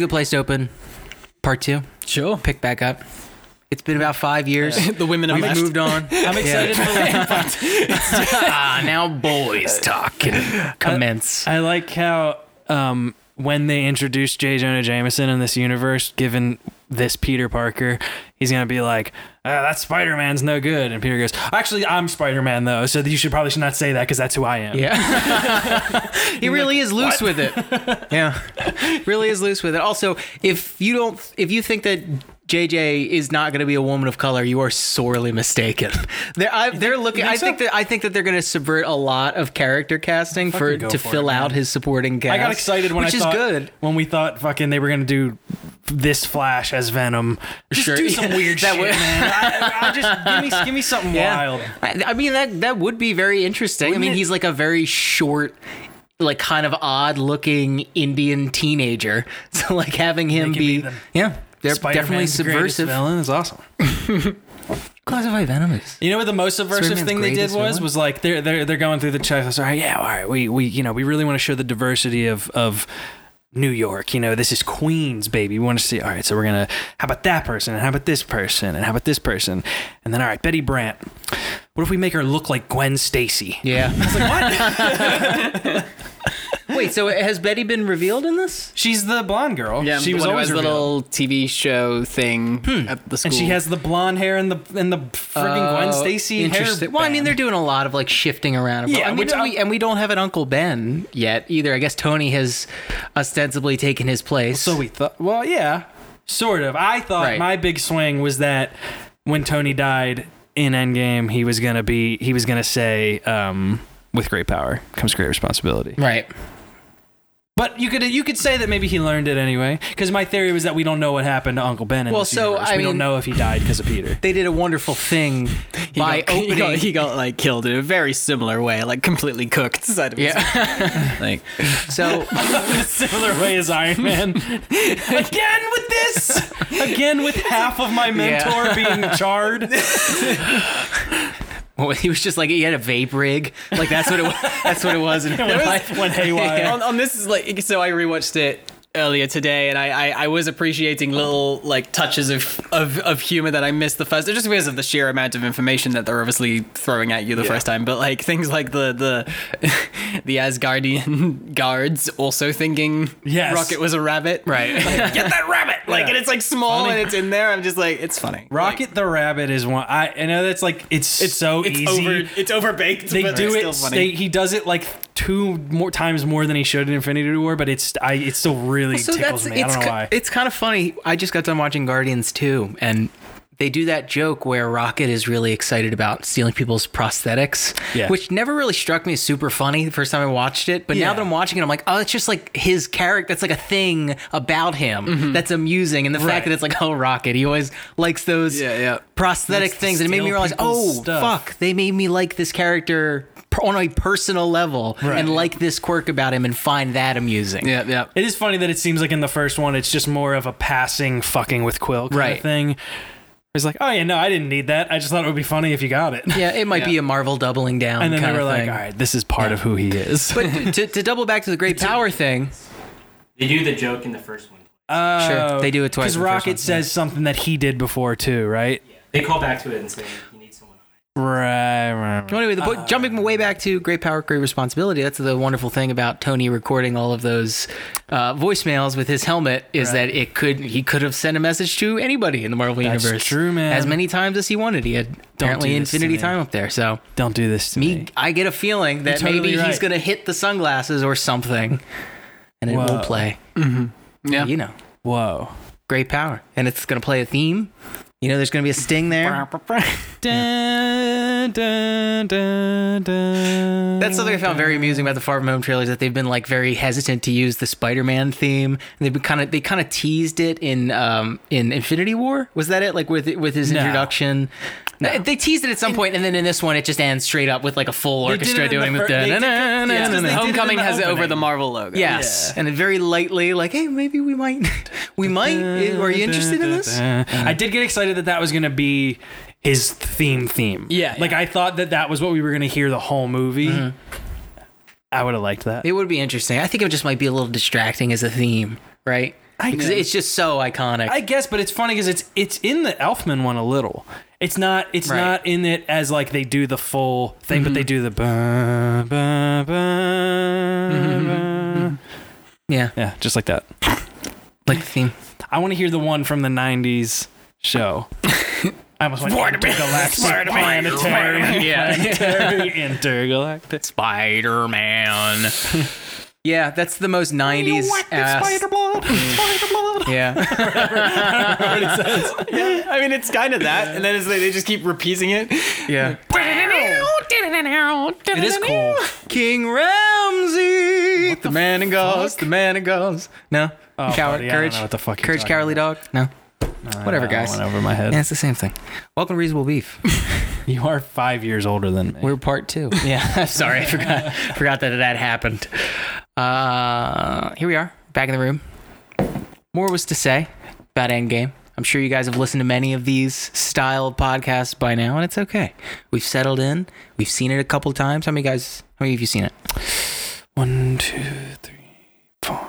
a good place to open. Part two. Sure. Pick back up. It's been about five years. the women have We've left. moved on. I'm excited for ah, now boys talk can commence. I like how um, when they introduce J. Jonah Jameson in this universe, given this Peter Parker, he's gonna be like, ah, "That Spider Man's no good," and Peter goes, "Actually, I'm Spider Man though, so you should probably should not say that because that's who I am." Yeah. he really is loose with it. Yeah. really is loose with it. Also, if you don't if you think that JJ is not going to be a woman of color, you are sorely mistaken. They're I, they're looking I think so? that I think that they're going to subvert a lot of character casting for to for fill it, out man. his supporting cast. I got excited when which I is thought good. when we thought fucking they were gonna do this Flash as Venom. Just Sure. do some weird That shit, would- man. I, I just give me give me something wild. I, I mean that that would be very interesting. I mean, it- he's like a very short like kind of odd looking Indian teenager. So like having him be, be yeah, they're definitely Spider-Man's greatest subversive. Villain is awesome. Classify Venom is. You know what the most subversive Spider-Man's thing they did greatest was villain? was like they're they're they're going through the checklist. All right, yeah, all right, we we you know we really want to show the diversity of of New York. You know, this is Queens, baby. We want to see. All right, so we're gonna. How about that person? And how about this person? And how about this person? And then all right, Betty Brant. What if we make her look like Gwen Stacy? Yeah. I was like, what? Wait, so has Betty been revealed in this? She's the blonde girl. Yeah, she the was one who always has a little TV show thing at the school. and she has the blonde hair and the and the friggin' Gwen Oh, Stacy hair. interesting. Well, I mean, they're doing a lot of like shifting around. Yeah, I mean, which and, I- we, and we don't have an Uncle Ben yet either. I guess Tony has ostensibly taken his place. So we thought, well, yeah, sort of. I thought Right. my big swing was that when Tony died in Endgame, he was gonna be, he was gonna say, um, "With great power comes great responsibility." right. But you could you could say that maybe he learned it anyway, because my theory was that we don't know what happened to Uncle Ben. In Well, this so, universe. I we don't know if he died because of Peter. They did a wonderful thing He by got, he opening. got, he got like killed in a very similar way, like completely cooked side of his yeah. like so in a similar way as Iron Man. Again with this. Again with half of my mentor being charred. Well, he was just like he had a vape rig. Like that's what it. was. That's what it was. in real life. Went haywire. on, on this is like so I rewatched it earlier today and I, I I was appreciating little like touches of, of of humor that I missed the first just because of the sheer amount of information that they're obviously throwing at you the first time but like things like the the the Asgardian guards also thinking Yes. Rocket was a rabbit Right. Like, get that rabbit like Yeah. and it's like small Funny. and it's in there I'm just like it's funny Rocket the Rabbit is one. I, I know that's like it's, it's so it's easy. over it's overbaked they but do it's it. still funny. They, he does it like two more times more than he should in Infinity War, but it's I it still really so tickles that's me. I it's don't know why. it's kind of funny. I just got done watching Guardians 2 and they do that joke where Rocket is really excited about stealing people's prosthetics, Yeah. which never really struck me as super funny the first time I watched it. But now that I'm watching it, I'm like, oh, it's just like his character. That's like a thing about him that's amusing, and the Mm-hmm. Right. fact that it's like, oh, Rocket, he always likes those Yeah, yeah. prosthetic things, and it made me realize, oh, stuff. fuck, they made me like this character on a personal level Right. and like this quirk about him and find that amusing. yeah yeah It is funny that it seems like in the first one, it's just more of a passing fucking with Quill kind Right. of thing. It's like, oh yeah, no, I didn't need that. I just thought it would be funny if you got it. Yeah, it might be a Marvel doubling down And then they kind were of like, all right, this is part of who he is. But to, to double back to the great power thing, They do the joke in the first one. Oh, sure, they do it twice Because in the first Rocket one, says something that he did before too, right? They call back to it and say you need someone on it. Right, right, right. Anyway, the Uh, jumping way back to great power, great responsibility. That's the wonderful thing about Tony recording all of those uh, voicemails with his helmet is that it could he could have sent a message to anybody in the Marvel That's universe. true, man. As many times as he wanted. He had apparently do this to infinity time up there. So Don't do this to me, me. I get a feeling that totally maybe he's gonna hit the sunglasses or something, and it will Whoa. play. yeah You know. Whoa. great power and it's going to play a theme you know there's going to be a sting there? Dun, dun, dun, dun. that's something i found very amusing about the far from home trailers that they've been like very hesitant to use the spider-man theme and they've been kind of they kind of teased it in um in infinity war. Was that it? Like with with his No. introduction they teased it at some point and then in this one it just ends straight up with like a full orchestra the doing the Homecoming has it over the Marvel logo Yes, and very lightly, like, hey, maybe we might, we might. Eh, are you interested in this? I did get excited that that was going to be his theme theme. Yeah, Like. I thought that that was what we were going to hear the whole movie. Mm-hmm. I would have liked that. It would be interesting. I think it just might be a little distracting as a theme, right? I, because it's just so iconic. I guess, but it's funny because it's it's in the Elfman one a little. It's not it's Right. not in it as like they do the full thing, but they mm-hmm. do the ba, ba, ba, mm-hmm. ba. yeah, yeah, just like that. like the theme. I want to hear the one from the '90s show. I almost went intergalactic, planetary, Yeah. planetary, intergalactic. Spider Man. Yeah, that's the most '90s ass. blood, spider blood. Mm. Yeah, I mean, it's kind of that, and then it's like they just keep repeating it. yeah. It is cool. King Ramsey, the, man and goes, the man and goes. No, Oh, Coward, buddy, I don't courage, know what the fuck you're courage, talking cowardly dog. No, whatever, That guys. Went over my head. Yeah, it's the same thing. Welcome to Reasonable Beef. You are five years older than me. We're part two. Yeah, sorry, I forgot forgot that that happened. Uh, here we are, back in the room. More was to say about Endgame. I'm sure you guys have listened to many of these style of podcasts by now, and it's okay. We've settled in. We've seen it a couple times. How many guys? How many of you seen it? One, two, three, four.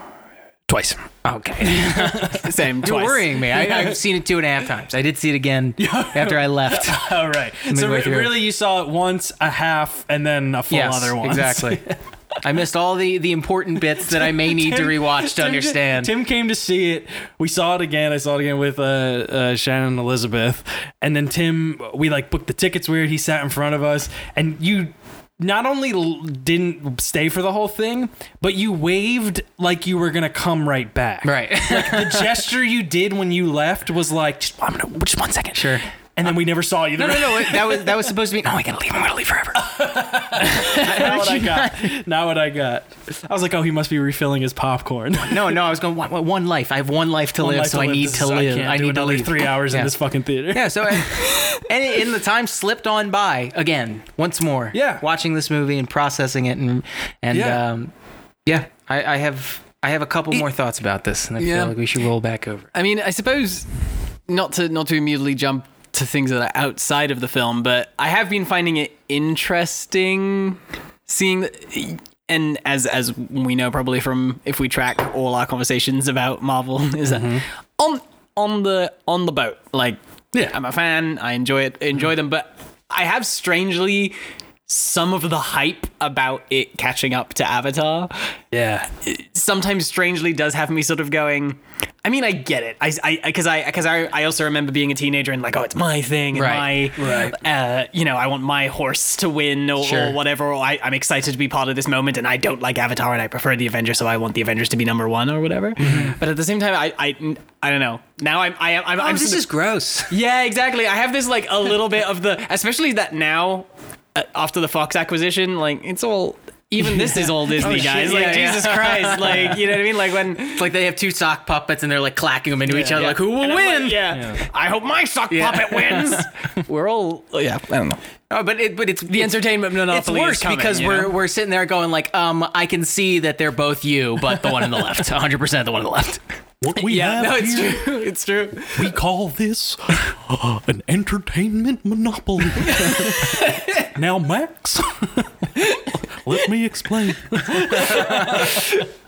Twice. Okay. Same. You're twice. worrying me. I, I've seen it two and a half times. I did see it again after I left. All right. So re- really, you saw it once, a half, and then a full yes, other one. exactly. I missed all the, the important bits that I may need to rewatch to understand. Tim came to see it. We saw it again. I saw it again with uh, uh, Shannon and Elizabeth, and then Tim. We like booked the tickets weird. He sat in front of us, and you not only l- didn't stay for the whole thing, but you waved like you were gonna come right back. Right. the gesture you did when you left was like, just, I'm gonna, just one second. Sure. And then we never saw you. No, no, no. That was that was supposed to be. No, I gotta leave. I'm gonna leave forever. Now what I got. Now what I got. I was like, oh, he must be refilling his popcorn. No, no. I was going one, one life. I have one life to One live, life so to I live. need This to is- live. can't I do need to another leave. three hours Yeah. in this fucking theater. Yeah. So, and, and in the time slipped on by again once more. Yeah. Watching this movie and processing it and and Yeah. um, yeah. I, I have I have a couple more thoughts about this, and I Yeah. feel like we should roll back over. I mean, I suppose not to not to immediately jump to things that are outside of the film, but I have been finding it interesting seeing and as as we know probably from if we track all our conversations about Marvel is that mm-hmm. on on the on the boat like Yeah. I'm a fan I enjoy it enjoy mm-hmm. them but I have strangely some of the hype about it catching up to Avatar Yeah. sometimes strangely does have me sort of going I mean I get it I I because I because I, I also remember being a teenager and like oh it's my thing and Right, my right. uh you know I want my horse to win or, Sure. or whatever or I, I'm excited to be part of this moment and I don't like Avatar and I prefer the Avengers so I want the Avengers to be number one or whatever but at the same time I I, I don't know now I'm I am I'm, Oh, I'm this is gross. yeah, exactly. I have this like a little bit of the, especially that now after the Fox acquisition, like it's all. Even this is all Disney, Oh, shit, guys. Like yeah, yeah. Jesus Christ, like you know what I mean? Like when It's like they have two sock puppets and they're like clacking them into each other. yeah. Like who will And win? like, yeah. I hope my sock puppet wins. We're all yeah. I don't know. Oh, but it, but it's The entertainment monopoly. It's monopoly worse is coming, because you we're we're sitting there going like, um, I can see that they're both you, but the one on the left, 100 percent the one on the left. What we yeah. have No, it's here, true. It's true. we call this uh, an entertainment monopoly. Now, Max, let me explain.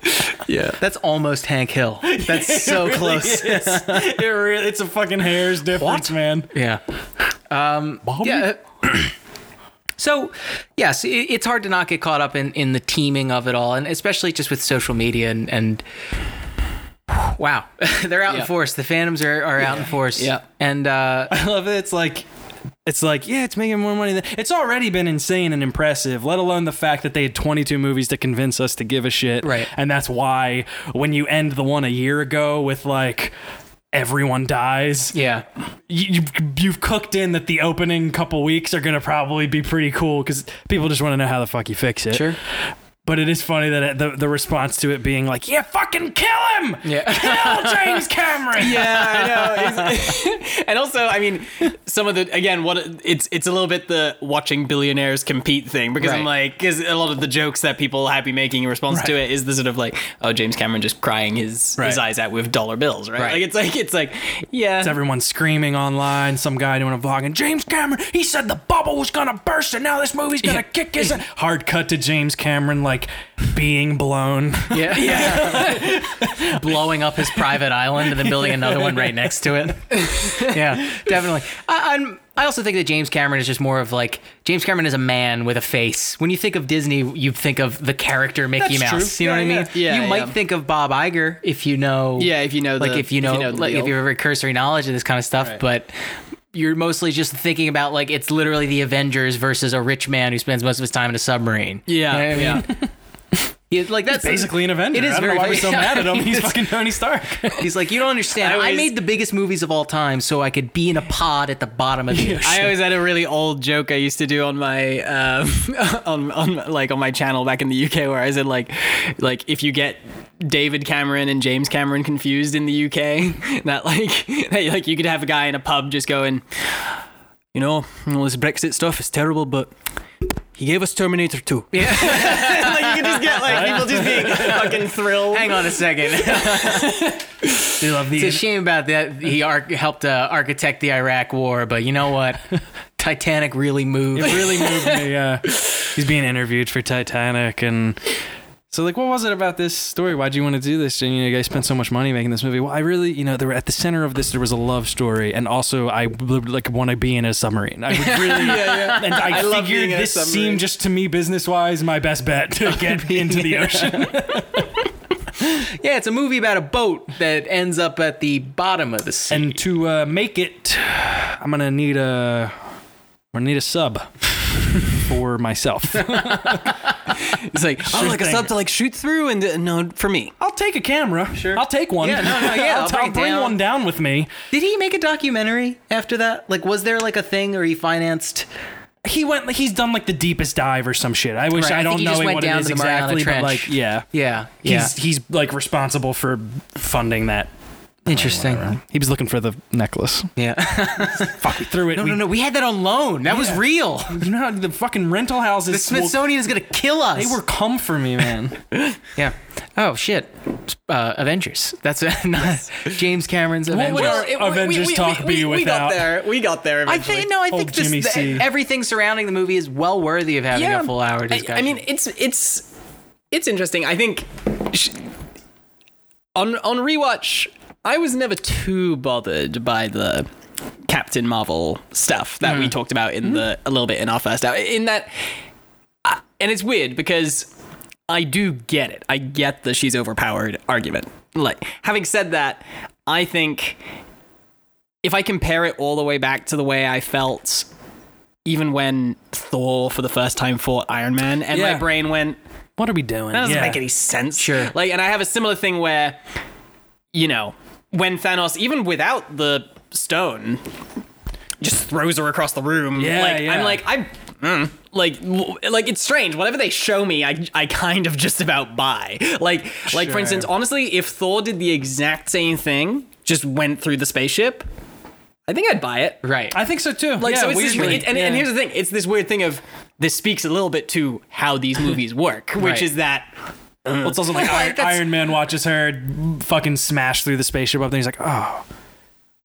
Yeah, that's almost Hank Hill. That's so close. it really, it's a fucking hair's difference, man. Yeah. Um, Bobby? yeah. uh, so, yes, it's hard to not get caught up in, in the teaming of it all, and especially just with social media and, and wow, they're out in force. The Phantoms are, are out in force. Yeah. And uh, I love it. It's like, it's like, yeah, it's making more money. Than, it's already been insane and impressive. Let alone the fact that they had 22 movies to convince us to give a shit. Right. And that's why when you end the one a year ago with like. Everyone dies. yeah, you, you you've cooked in that the opening couple weeks are gonna probably be pretty cool because people just want to know how the fuck you fix it. Sure. But it is funny that it, the the response to it being like, "Yeah, fucking kill him, yeah. kill James Cameron." yeah, I know. And also, I mean, some of the again, what it's it's a little bit the watching billionaires compete thing because I'm like, because a lot of the jokes that people have been making in response to it is the sort of like, oh, James Cameron just crying his Right. his eyes out with dollar bills, right? Right. Like it's like it's like, yeah, It's everyone screaming online. Some guy doing a vlog, and James Cameron, he said the bubble was gonna burst, and now this movie's gonna kick his. Hard cut to James Cameron, like like being blown. Yeah. yeah. Blowing up his private island and then building another one right next to it. Yeah, definitely. I, I'm. I also think that James Cameron is just more of like James Cameron is a man with a face. When you think of Disney, you think of the character Mickey That's Mouse. true. You know Yeah, what I mean? yeah. Yeah, you might think of Bob Iger if you know. Yeah, if you know like the- if you know, the like if you have a cursory knowledge of this kind of stuff, Right. but. You're mostly just thinking about like it's literally the Avengers versus a rich man who spends most of his time in a submarine. Yeah, You know I mean? Yeah, like that's Basically an Avenger. It is I don't very know why we're so mad at him. He's fucking Tony Stark. He's like, you don't understand. I I, made the biggest movies of all time, so I could be in a pod at the bottom of the ocean. I always had a really old joke I used to do on my um, on on like on my channel back in the UK where I said like like if you get David Cameron and James Cameron confused in the UK that like that, like you could have a guy in a pub just going you know all this Brexit stuff is terrible but he gave us Terminator 2. Yeah. like you could just get like people just being fucking thrilled. Hang on a second. They love the it's a shame about that. He ar- helped uh, architect the Iraq War, but you know what? Titanic really moved. It really moved me. Yeah, he's being interviewed for Titanic, and so like, what was it about this story? Why'd you want to do this? And you know, you guys spent so much money making this movie. Well, I really, you know, there were at the center of this. There was a love story, and also I would like want to be in a submarine. I would really, Yeah, yeah. And I, I figured this seemed just to me business wise my best bet to get me into the ocean. Yeah, it's a movie about a boat that ends up at the bottom of the sea. and to uh, make it, I'm gonna need a, I'm gonna need a sub for myself. It's like oh, like a sub to like shoot through and uh, no for me. I'll take a camera. Sure. I'll take one. Yeah, no, no, yeah, I'll, I'll bring I'll bring down. one down with me. Did he make a documentary after that? Like, was there like a thing where he financed? He went. He's done like the deepest dive or some shit. I wish Right, I I don't know what it is to the Mariana exactly, but like, yeah, Yeah, yeah. he's he's like responsible for funding that. Interesting. He was looking for the necklace. Yeah. Fuck, we threw it. no, we, no, no. We had that on loan. That was real. You know how the fucking rental houses. The Smithsonian is gonna kill us. They were come for me, man. Yeah. Oh shit. Uh, Avengers. That's not James Cameron's Avengers. Well, it- Avengers talk be we got there. We got there. I think no. I think this, the- everything surrounding the movie is well worthy of having a full hour I- discussion. I, mean, it's it's it's interesting. I think sh- on on rewatch, I was never too bothered by the Captain Marvel stuff that we mm. talked about in mm-hmm. the a little bit in our first hour. In that, I- and it's weird because I do get it. I get the she's overpowered argument. Like having said that, I think if I compare it all the way back to the way I felt even when Thor for the first time fought Iron Man and my brain went What are we doing? that doesn't Yeah. make any sense. Sure. Like, and I have a similar thing where, you know, when Thanos, even without the stone, just throws her across the room. Yeah, like, yeah. I'm like, I, mm, like, w- like it's strange. Whatever they show me, I, I kind of just about buy. Like, like for instance, honestly, if Thor did the exact same thing, just went through the spaceship, I think I'd buy it. right. I think so too. Like, yeah, so it's this, it, and, and here's the thing: it's this weird thing of this speaks a little bit to how these movies work, which Right. is that Well, it's also like Iron, that's- Iron Man watches her fucking smash through the spaceship up there. He's like, oh,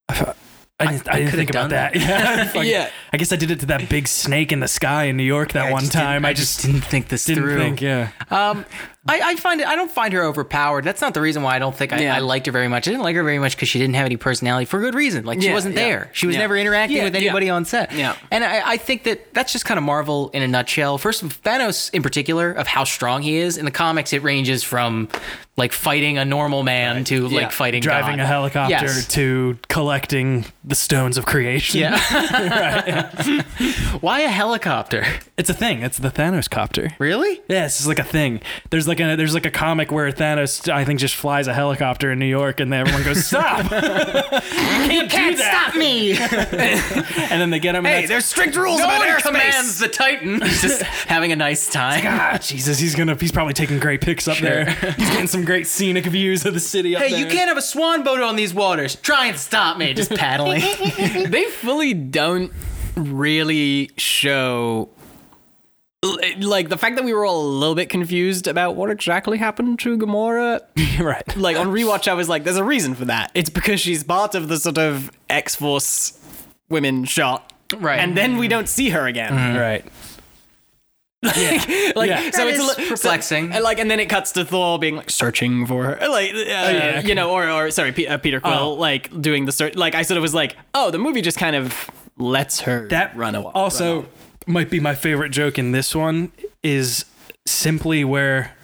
I, thought- I didn't, I, didn't could've think about done that. Yeah, Fucking- Yeah. I guess I did it to that big snake in the sky in New York that I one just didn't- time. I just didn't think this didn't through. think. Yeah. Um, I, I find it. I don't find her overpowered. That's not the reason why I don't think I, Yeah. I liked her very much. I didn't like her very much because she didn't have any personality for good reason. Like she Yeah, wasn't yeah. there. She was Yeah. never interacting Yeah, with yeah. anybody on set. Yeah. And I, I think that that's just kind of Marvel in a nutshell. First, Thanos in particular, of how strong he is. In the comics, it ranges from like fighting a normal man to Yeah. like fighting Driving God. a helicopter Yes. to collecting the stones of creation. Yeah. Why a helicopter? It's a thing. It's the Thanos copter. Really? Yeah, it's just like a thing. There's like a there's like a comic where Thanos I think just flies a helicopter in New York and then everyone goes stop. you can't, do that. Stop me! And then they get him. and hey, there's strict rules no about one commands the Titan. He's just having a nice time. Ah, Jesus, he's gonna he's probably taking great pics up there. He's getting some great scenic views of the city up Hey, there. you can't have a swan boat on these waters. Try and stop me, just paddling. they fully don't really show like the fact that we were all a little bit confused about what exactly happened to Gamora. right. Like on rewatch, I was like, "There's a reason for that. It's because she's part of the sort of X Force women shot, Right. And then we don't see her again. Right. like, Yeah. so That it's a is li- perplexing. So, and like, and then it cuts to Thor being like searching for her, like, uh, yeah, you know, or or sorry, P- uh, Peter Quill, Oh. like doing the search. Like, I sort of was like, oh, the movie just kind of lets her that run away. Also, might be my favorite joke in this one is simply where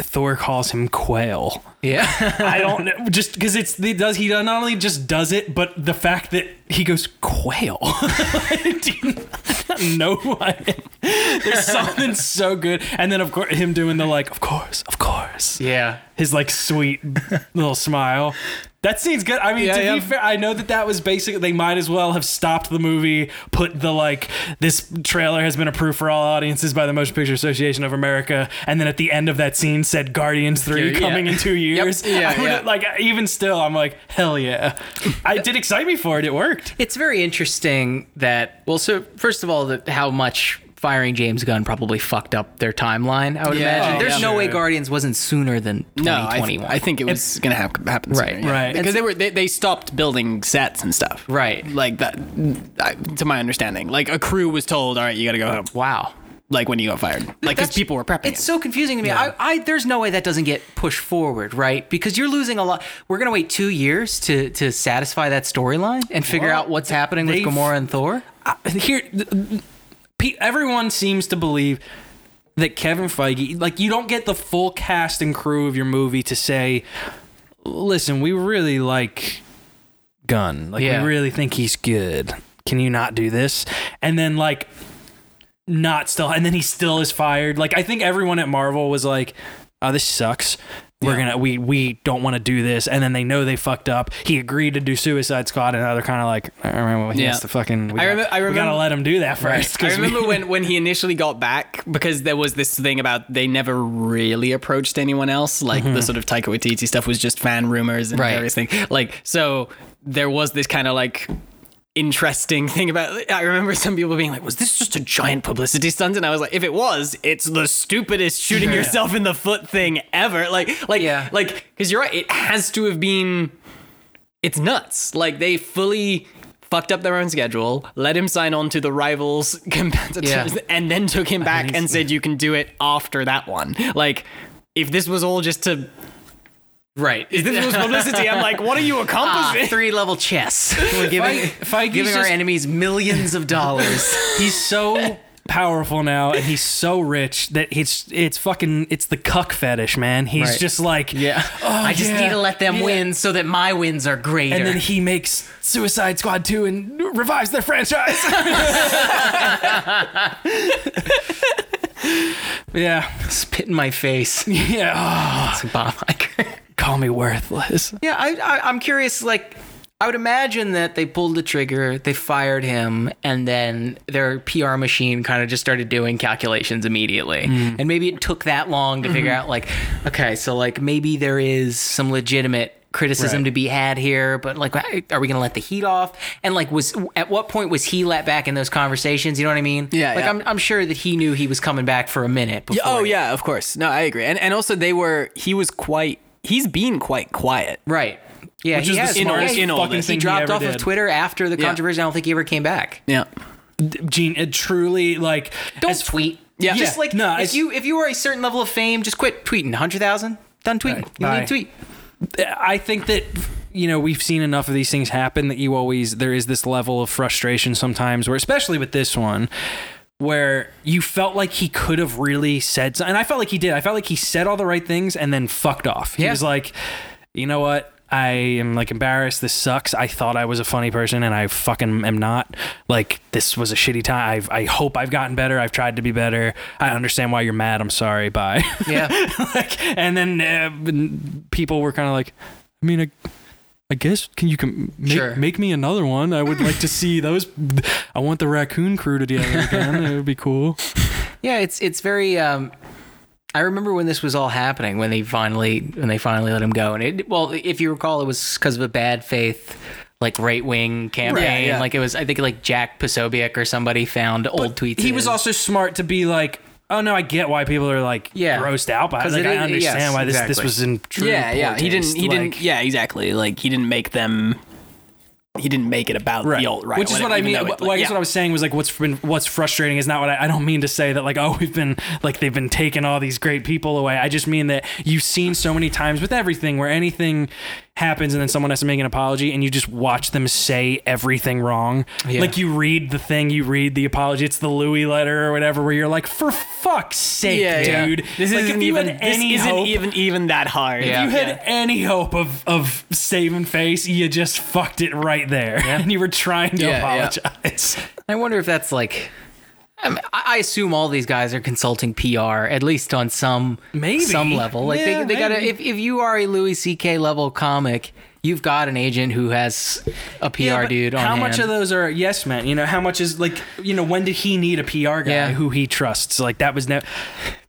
Thor calls him Quail. Yeah. I don't know, just because it's he does he not only just does it, but the fact that he goes quail. Do you know who There's something so good, and then of course him doing the like, of course, of course, yeah. his like sweet little smile. That scene's good. I mean, Yeah, to yeah. be fair, I know that that was basically they might as well have stopped the movie, put the like this trailer has been approved for all audiences by the Motion Picture Association of America, and then at the end of that scene said Guardians Three Yeah. coming in two years. Yeah, I yeah. Like even still, I'm like hell yeah. I did excite me for it. It worked. It's very interesting that well, so first of all, that how much firing James Gunn probably fucked up their timeline. I would Yeah. imagine. Oh, There's yeah. no way Guardians wasn't sooner than 2021. no, I, 2021. I think it was gonna hap- happen, Right. sooner, yeah. Right. Because they were they, they stopped building sets and stuff, Right. Like that, I, to my understanding, like a crew was told, all right, you got to go home, wow. like when you got fired, like because people were prepping. It's it. so confusing to me. I, I there's no way that doesn't get pushed forward, right? Because you're losing a lot. We're gonna wait two years to to satisfy that storyline and figure Well, out what's happening with they've- Gamora and Thor. Here, th- th- pe- everyone seems to believe that Kevin Feige, like you don't get the full cast and crew of your movie to say, "Listen, we really like Gunn. Like Yeah. we really think he's good. Can you not do this?" And then like not still and then he still is fired. Like I think everyone at Marvel was like, "Oh, this sucks." We're gonna we we don't want to do this, and then they know they fucked up. He agreed to do Suicide Squad, and now they're kind of like, all right, well, he Yeah. has to fucking. We I got- remember- I we gotta let him do that first. I 'cause we- remember when, when he initially got back because there was this thing about they never really approached anyone else. Like the mm-hmm. sort of Taika Waititi stuff was just fan rumors and Right. various things. Like so, there was this kind of like interesting thing about. I remember some people being like, "Was this just a giant publicity stunt?" And I was like, "If it was, it's the stupidest shooting yourself in the foot thing ever." Like, like, Yeah. like because you're right. It has to have been it's nuts. Like they fully fucked up their own schedule, let him sign on to the rivals competitors, Yeah. and then took him back and said you can do it after that one. Like if this was all just to Right. if this was publicity, I'm like, what are you accomplishing? Ah, three level chess. We're giving, giving our just- enemies millions of dollars. he's so powerful now, and he's so rich that it's it's fucking it's the cuck fetish, man. He's Right. just like yeah. I just yeah, need to let them yeah. win so that my wins are greater. and then he makes Suicide Squad 2 and revives their franchise. yeah. spit in my face. Yeah. Oh, It's Bob Iger. Call me worthless. Yeah, I, I I'm curious. Like, I would imagine that they pulled the trigger, they fired him, and then their PR machine kind of just started doing calculations immediately. Mm. And maybe it took that long to figure mm-hmm. out, like, okay, so like maybe there is some legitimate criticism Right. to be had here, but like, are we gonna let the heat off? And like, was at what point was he let back in those conversations? You know what I mean? Yeah, Like, yeah. I'm I'm sure that he knew he was coming back for a minute. Oh, before oh yeah, of course. No, I agree. And and also they were he was quite he's been quite quiet. Right. Yeah, Which he is the has. smartest Yeah, he- fucking he thing he dropped ever off of. Twitter after the Yeah. controversy. I don't think he ever came back. Yeah. Gene, it truly like Don't as- tweet. Yeah. just Yeah, like no, if you if you are a certain level of fame, just quit tweeting. Hundred thousand, done tweeting. Right. You don't Bye. need to tweet. I think that you know we've seen enough of these things happen that you always there is this level of frustration sometimes where especially with this one where you felt like he could have really said something and I felt like he did. I felt like he said all the right things and then fucked off. He Yeah. was like you know what? I am like embarrassed. This sucks. I thought I was a funny person and I fucking am not. Like this was a shitty time. I've, I hope I've gotten better. I've tried to be better. I understand why you're mad. I'm sorry. Bye. Yeah. like, and then uh, people were kind of like, I mean, I, I guess can you can make, Sure. make me another one? I would like to see those. I want the raccoon crew together again. It would be cool. yeah, it's it's very. Um, I remember when this was all happening when they finally when they finally let him go, and it well, if you recall, it was because of a bad faith. Like right wing campaign, yeah. like it was. I think like Jack Posobiec or somebody found old tweets. He was also smart to be like, oh no, I get why people are like Yeah. grossed out by it. Like it I is- understand yes, why this this was in true yeah, yeah. He didn't he Like, didn't yeah, exactly. Like he didn't make them he didn't make it about the alt right, Which is what I mean. Well, I guess what I was saying was like what's been what's frustrating is not what I, I don't mean to say that like oh we've been like they've been taking all these great people away. I just mean that you've seen so many times with everything where anything happens and then someone has to make an apology and you just watch them say everything wrong. Yeah. Like you read the thing, you read the apology, it's the Louis letter or whatever where you're like for fuck's sake, yeah, yeah. dude. This like, isn't even any isn't hope, even even that hard. Yeah. if you had any hope of of saving face, you just fucked it right there, and you were trying to Yeah, yeah. apologize. I wonder if that's like. I, mean, I assume all these guys are consulting PR, at least on some Maybe. some level. Like Yeah, they, they gotta. If, if you are a Louis C.K. level comic, you've got an agent who has a PR Yeah, dude on How hand. much of those are yes men? You know, how much is like you know when did he need a PR guy Yeah. who he trusts? Like that was never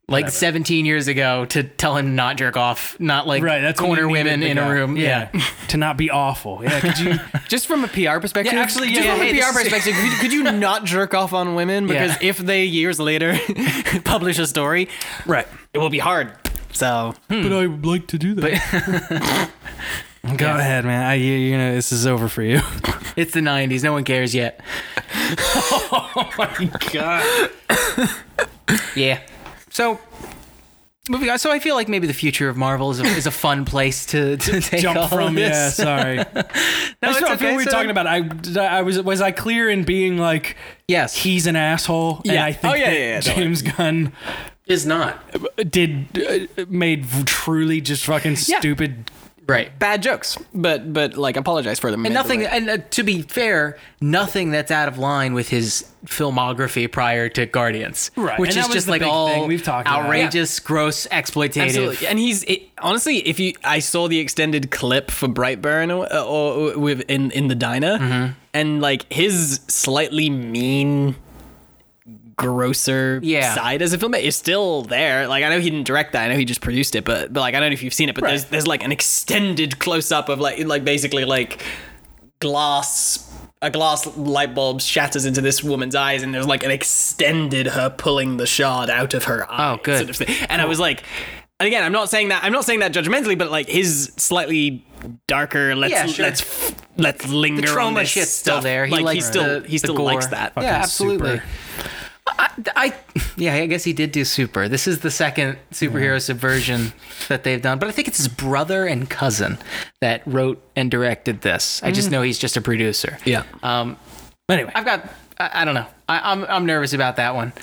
like 17 years ago to tell him not jerk off, not like right. That's corner women in a room. Yeah. to not be awful. Yeah, could you? Just from a PR perspective, Yeah, actually, just yeah, from hey, a PR perspective, could, you- could you not jerk off on women? Because Yeah. if they years later publish a story, right. it will be hard. So hmm. But I would like to do that. Go ahead, man. I, you, you know this is over for you. It's the 90s. No one cares yet. Oh my God. Yeah. So. Moving on. So I feel like maybe the future of Marvel is a, is a fun place to, to take all Jump from this. yeah. Sorry. No, I it's just feel okay, we were so- talking about. I I I was was I clear in being like Yes, he's an asshole, and Yeah. I think Oh, yeah, that yeah, yeah, don't. James Gunn is not did uh, made truly just fucking stupid. Right. bad jokes, but but like apologize for them. And nothing, and uh, to be fair, nothing that's out of line with his filmography prior to Guardians, Right, Which and is just like all we've talked about. outrageous, gross, exploitative. Absolutely. And he's it, honestly, if you, I saw the extended clip for Brightburn or, or with in in the diner, Mm-hmm. and like his slightly mean, grosser Yeah. side as a filmmaker is still there. Like I know he didn't direct that, I know he just produced it, but but like I don't know if you've seen it, but there's there's like an extended close up of like like basically like glass. A glass light bulb shatters into this woman's eyes, and there's like an extended her pulling the shard out of her eye. Oh, good. sort of thing. And I was like, and again, I'm not saying that I'm not saying that judgmentally, but like his slightly darker. Let's Yeah, sure. let's let's linger. the on trauma this shit's still there. He like he likes still the- he still likes that. yeah, absolutely. super. I, I, yeah, I guess he did do Super. This is the second superhero subversion that they've done, but I think it's his brother and cousin that wrote and directed this. I just know he's just a producer. Yeah. Um, Anyway, I've got, I, I don't know. I, I'm, I'm nervous about that one.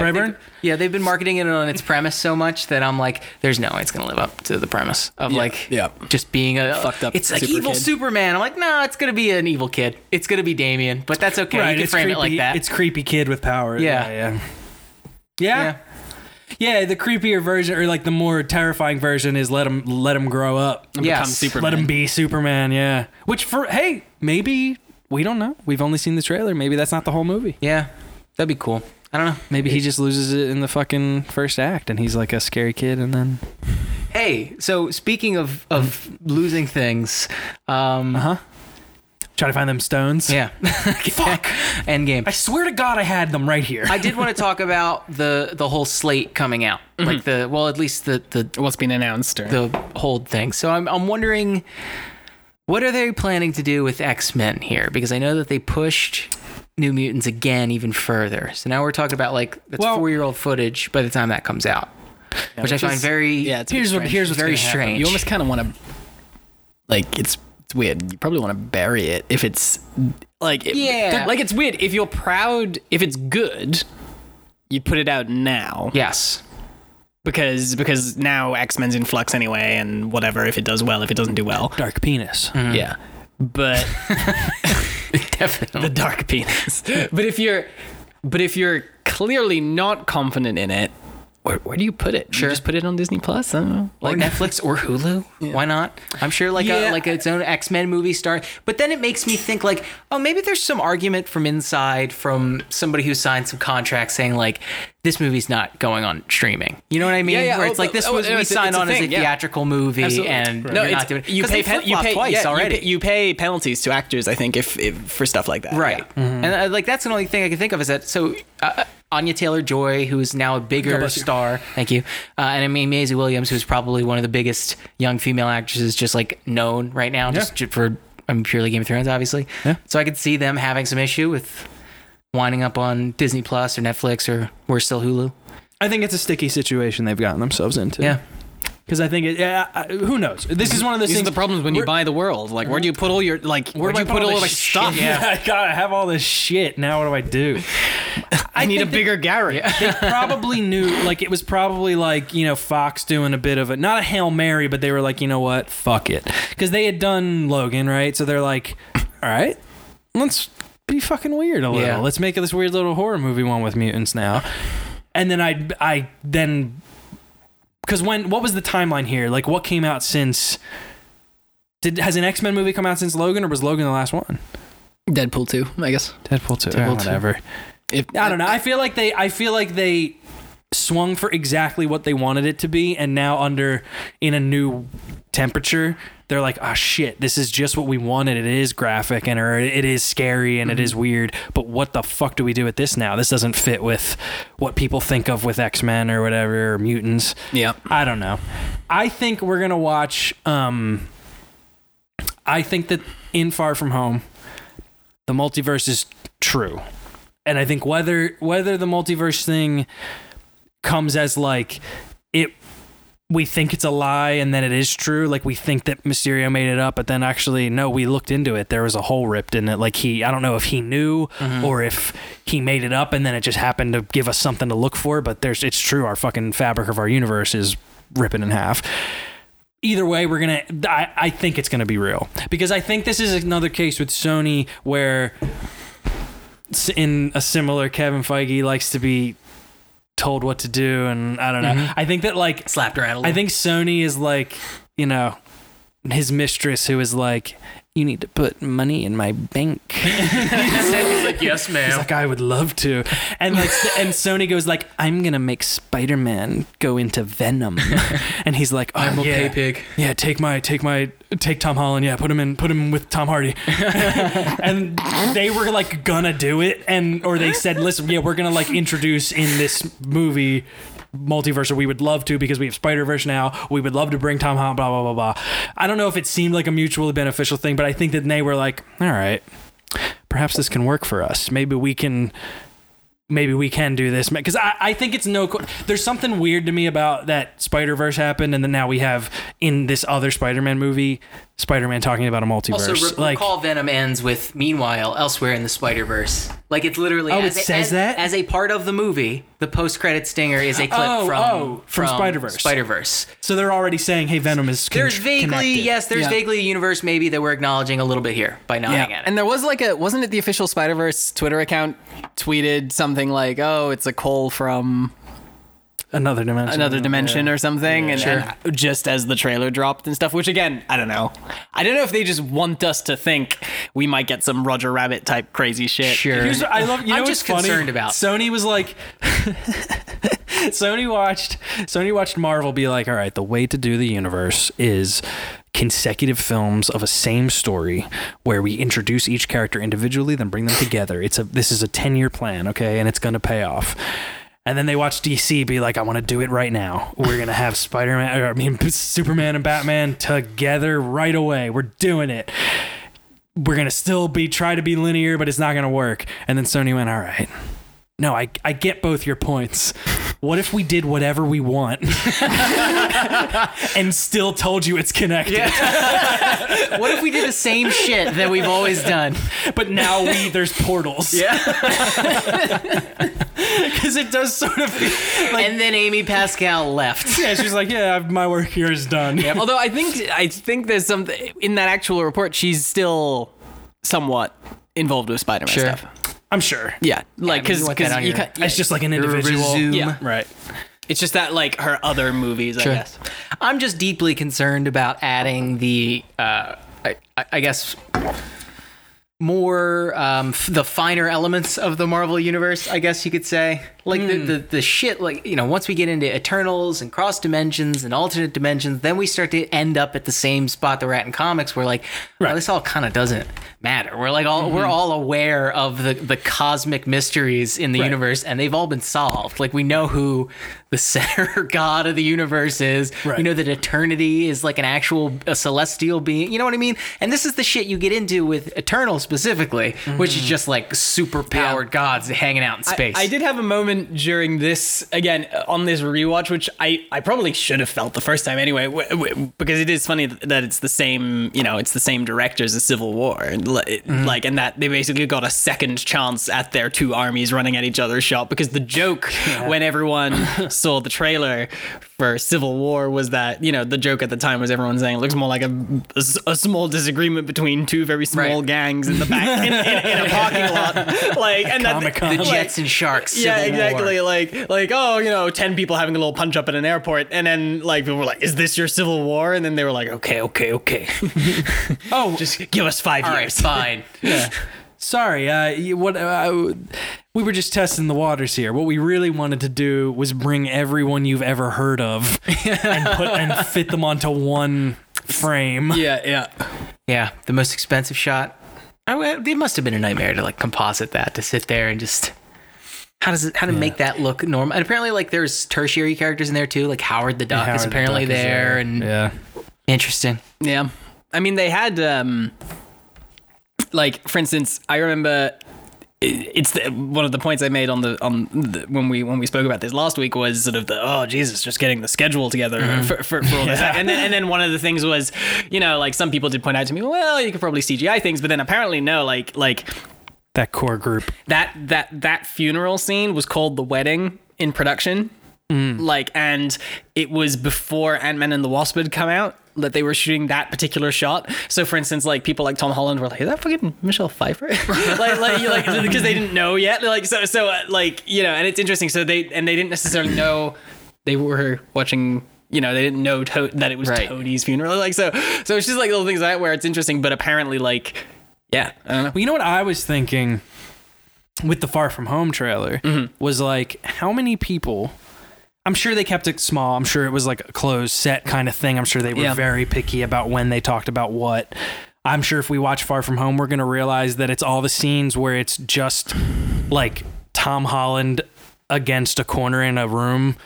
Brightburn. Yeah, they've been marketing it on its premise so much that I'm like, there's no way it's gonna live up to the premise of like, yeah. just being a Fucked up It's like super evil kid. Superman. I'm like, no, it's gonna be an evil kid. It's gonna be Damien, but that's okay. you can it's frame creepy. it like that. It's creepy kid with power. Yeah. yeah, yeah. Yeah. yeah. Yeah, the creepier version or like the more terrifying version is let him let him grow up. And Yes. become Superman. Let him be Superman, yeah. Which for hey, maybe we don't know. We've only seen the trailer. Maybe that's not the whole movie. Yeah, that'd be cool. I don't know. Maybe he just loses it in the fucking first act and he's like a scary kid and then Hey, so speaking of of losing things, um, Uh-huh. try to find them stones. yeah, fuck, End game. I swear to God I had them right here. I did want to talk about the the whole slate coming out, like the well, at least the the What's been announced? Or, the hold thing. So I'm I'm wondering, what are they planning to do with X Men here? Because I know that they pushed New Mutants again even further. So now we're talking about like that's Well- four year old footage by the time that comes out, which I find is- very yeah, it's here's what strange. here's what's very gonna happen. strange. You almost kind of want to, like, it's it's weird. You probably want to bury it if it's like, it- Yeah. like it's weird if you're proud. If it's good, you put it out now yes. because because now X Men's in flux anyway, and whatever. If it does well, if it doesn't do well, Dark penis. Mm-hmm. yeah. But Definitely. the dark penis. but if you're, but if you're clearly not confident in it, where, where do you put it? Sure. You just put it on Disney Plus. I don't know. like Netflix or Hulu. Why not? I'm sure like Yeah. a like its own X Men movie star. But then it makes me think like, oh, maybe there's some argument from inside from somebody who signed some contract saying like this movie's not going on streaming. You know what I mean? Yeah, yeah. Where Oh, it's like this oh, was no, we signed on as a thing, yeah. theatrical movie Absolutely. and no, you're not doing you 'cause pay pen, you pay twice yeah, you already. pay- You pay, penalties to actors, I think, if, if for stuff like that. Right. Yeah. And uh, like that's the only thing I can think of is that so uh, Anya Taylor Joy, who is now a bigger star, thank you, uh, and I mean Maisie Williams, who's probably one of the biggest young female actresses just like known right now, just for I'm purely Game of Thrones, obviously. Yeah. So I could see them having some issue with winding up on Disney Plus or Netflix or worse still Hulu. I think it's a sticky situation they've gotten themselves into. Yeah. Because I think it. Yeah. I- Who knows? This is one of those These are things. the problems when you buy the world. Like, where do you put all your like? Where do you put all this my stuff? Yeah, I gotta have all this shit. Now what do I do? I need a bigger garage. they probably knew like it was probably like you know fox doing a bit of a not a hail mary but they were like you know what fuck it because they had done logan right so they're like all right let's be fucking weird a little Yeah. let's make this weird little horror movie one with mutants now and then i i then because when what was the timeline here like what came out since did has an x-men movie come out since logan or was logan the last one Deadpool two, I guess. deadpool 2 Deadpool 2. whatever If I don't know. I feel like they I feel like they swung for exactly what they wanted it to be and now under in a new temperature they're like oh shit this is just what we wanted. It is graphic and or it is scary and it is weird but what the fuck do we do with this now? This doesn't fit with what people think of with x-men or whatever or mutants. Yeah. i don't know. I think we're gonna watch um i think that in far from home the multiverse is true. And I think whether whether the multiverse thing comes as like we think it's a lie and then it is true like we think that Mysterio made it up but then actually no we looked into it. There was a hole ripped in it. Like he I don't know if he knew mm-hmm. or if he made it up and then it just happened to give us something to look for but there's it's true our fucking fabric of our universe is ripping in half. Either way we're gonna I, I think it's gonna be real. Because i think this is another case with sony where in a similar kevin feige likes to be told what to do and i don't know. Mm-hmm. I think that like Slapped her out a i little. I think sony is like you know his mistress who is like you need to put money in my bank like, yes, ma'am." He's like, I would love to, and like, and Sony goes like, I'm gonna make Spider Man go into Venom, and he's like, oh, I'm a yeah. pay pig. Yeah, take my take my take Tom Holland. Yeah, put him in put him with Tom Hardy. and they were like gonna do it, and or they said, listen, yeah, we're gonna like introduce in this movie multiverse or we would love to because we have Spider Verse now. We would love to bring Tom Holland. Blah blah blah blah. I don't know if it seemed like a mutually beneficial thing, but I think that they were like, all right, perhaps this can work for us. Maybe we can maybe we can do this because I, I think it's no there's something weird to me about that spider-verse happened and then now we have in this other spider-man movie spider-man talking about a multiverse Also, re- like recall Venom ends with "Meanwhile, elsewhere in the Spider Verse." Like it's literally Oh, as it a, says as, that? as a part of the movie. The post-credit stinger is a clip Oh, from oh, from Spider-Verse. Spider Verse. so they're already saying hey venom is con- There's vaguely connected. yes, there's Yeah. vaguely a universe maybe that we're acknowledging a little bit here by nodding at it. And there was like a wasn't it the official Spider Verse Twitter account tweeted something like, "Oh, it's a call from another dimension another dimension Yeah. or something," and, Sure. and just as the trailer dropped and stuff. Which again, I don't know. I don't know if they just want us to think we might get some Roger Rabbit type crazy shit. Sure. Here's what I love. You know I'm what's just funny? concerned about- Sony was like, Sony watched Sony watched Marvel be like, all right, the way to do the universe is consecutive films of a same story where we introduce each character individually, then bring them together. It's a this is a ten year plan, okay, and it's gonna pay off. And then they watch DC be like, I want to do it right now. We're gonna have Spider Man, I mean Superman and Batman together right away. We're doing it we're gonna still be try to be linear, but it's not gonna work. And then Sony went, all right. No, I I get both your points. What if we did whatever we want and still told you it's connected? what if we did the same shit that we've always done? But now we there's portals. Yeah. Because it does sort of like and then Amy Pascal left. yeah, she's like, yeah, I've- my work here is done. Yeah, Although I think I think there's something in that actual report. She's still somewhat involved with Spider-Man Sure. stuff. I'm sure. Yeah, like but you because want that on you your- It's just like an individual. resume. Yeah. Right. it's just that like her other movies. I Sure. guess. I'm just deeply concerned about adding the, uh, I, I- I guess, more um, the finer elements of the Marvel universe, I guess you could say. Like the, hmm. the the shit, like you know, once we get into Eternals and cross dimensions and alternate dimensions, then we start to end up at the same spot that we're at in comics. Where like, well, this all kind of doesn't matter. We're like all we're mm-hmm. all aware of the the cosmic mysteries in the universe, and they've all been solved. Like we know who the center god of the universe is. We know that eternity is like an actual a celestial being. You know what I mean? And this is the shit you get into with Eternal specifically, which is mm-hmm. just like super powered gods hanging out in space. I, I did have a moment during this again uh, on this rewatch, which I, I probably should have felt the first time anyway, w- w- because it is funny that it's the same you know it's the same directors as Civil War, and it- like and that they basically got a second chance at their two armies running at each other's shot because the joke when everyone saw the trailer for Civil War was that you know the joke at the time was everyone saying it looks more like a a small disagreement between two very small Right. gangs in the back in, in, in a parking lot, like and that Comic-Con. the like- Jets and Sharks. yeah, Civil. Exactly. Like, like, oh, you know, ten people having a little punch up at an airport, and then like people were like, "Is this your civil war?" And then they were like, "Okay, okay, okay, Oh, just give us five All right, years." fine. yeah. sorry. Uh, what? Uh, we were just testing the waters here. What we really wanted to do was bring everyone you've ever heard of and put and fit them onto one frame. Yeah, yeah. Yeah, the most expensive shot. I, it must have been a nightmare to like composite that to sit there and just. How does it? How to make that look normal? And apparently, like there's tertiary characters in there too. Like Howard the Duck Howard is the apparently Duck is there, and yeah. interesting. Yeah. I mean, they had, um, like, for instance, I remember it's the, one of the points I made on the on the, when we when we spoke about this last week was sort of the oh Jesus just getting the schedule together for, for, for all this and then and then one of the things was you know like some people did point out to me well you could probably CGI things but then apparently no like like That core group. that that that funeral scene was called the wedding in production. Like and it was before ant-man and the wasp had come out that they were shooting that particular shot. So for instance like people like tom holland were like is that fucking michelle pfeiffer? Like like, like because they didn't know yet. Like so so uh, like you know and it's interesting. So they and they didn't necessarily know they were watching you know they didn't know to- that it was Right. Tony's funeral. Like so so it's just like little things like that where it's interesting but apparently like yeah i don't know Well, you know what I was thinking with the Far From Home trailer Mm-hmm. was like, how many people? I'm sure they kept it small. I'm sure it was like a closed set kind of thing. I'm sure they were Yeah. very picky about when they talked about what. I'm sure if we watch Far From Home, we're going to realize that it's all the scenes where it's just like Tom Holland against a corner in a room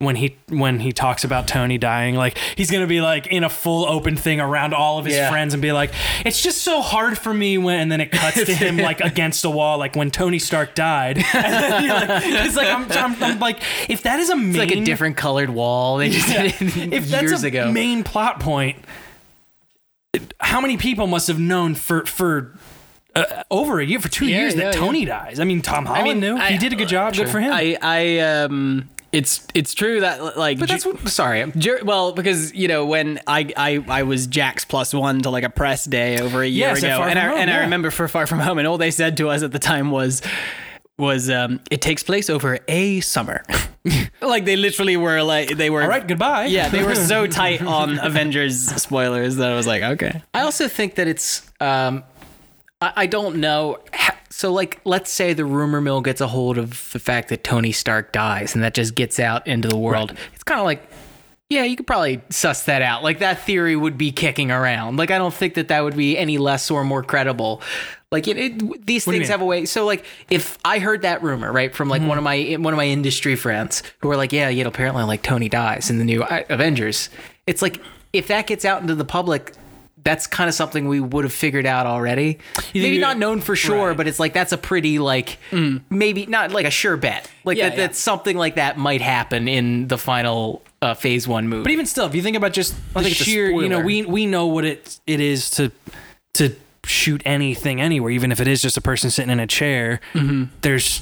when he when he talks about Tony dying like he's going to be like in a full open thing around all of his Yeah. friends and be like it's just so hard for me when and then it cuts to him like against a wall like when Tony Stark died. And like, it's like I'm, I'm, I'm like if that is a main It's like a different colored wall. They just did it if that's years a ago. main plot point how many people must have known for for uh, over a year for two Yeah, years that yeah, Tony dies? I mean Tom Holland mean, knew. I- he did a good job. Good for him. I, I, um, it's it's true that like, but that's what. Sorry, I'm- Jer- well, because you know when I, I I was Jack's plus one to like a press day over a year Yes, at ago, Far and I Home, and I remember for Far From Home, and all they said to us at the time was was um, it takes place over a summer. like they literally were like they were all right goodbye Yeah, they were so tight on Avengers spoilers that I was like, okay. I also think that it's. Um, I, I don't know. So, like, let's say the rumor mill gets a hold of the fact that Tony Stark dies, and that just gets out into the world. It's kind of like, yeah, you could probably suss that out. Like, that theory would be kicking around. Like, I don't think that that would be any less or more credible. Like, it, it, these you things have a way. So, like, if I heard that rumor, right, from like one of my one of my industry friends who were like, yeah, know, apparently like Tony dies in the new uh, Avengers. It's like if that gets out into the public. That's kind of something we would have figured out already. Maybe not known for sure, Right. but it's like that's a pretty like maybe not like a sure bet. Like Yeah, that, yeah. that something like that might happen in the final uh, phase one movie. But even still, if you think about just the think sheer, you know, we we know what it it is to to shoot anything anywhere, even if it is just a person sitting in a chair. There's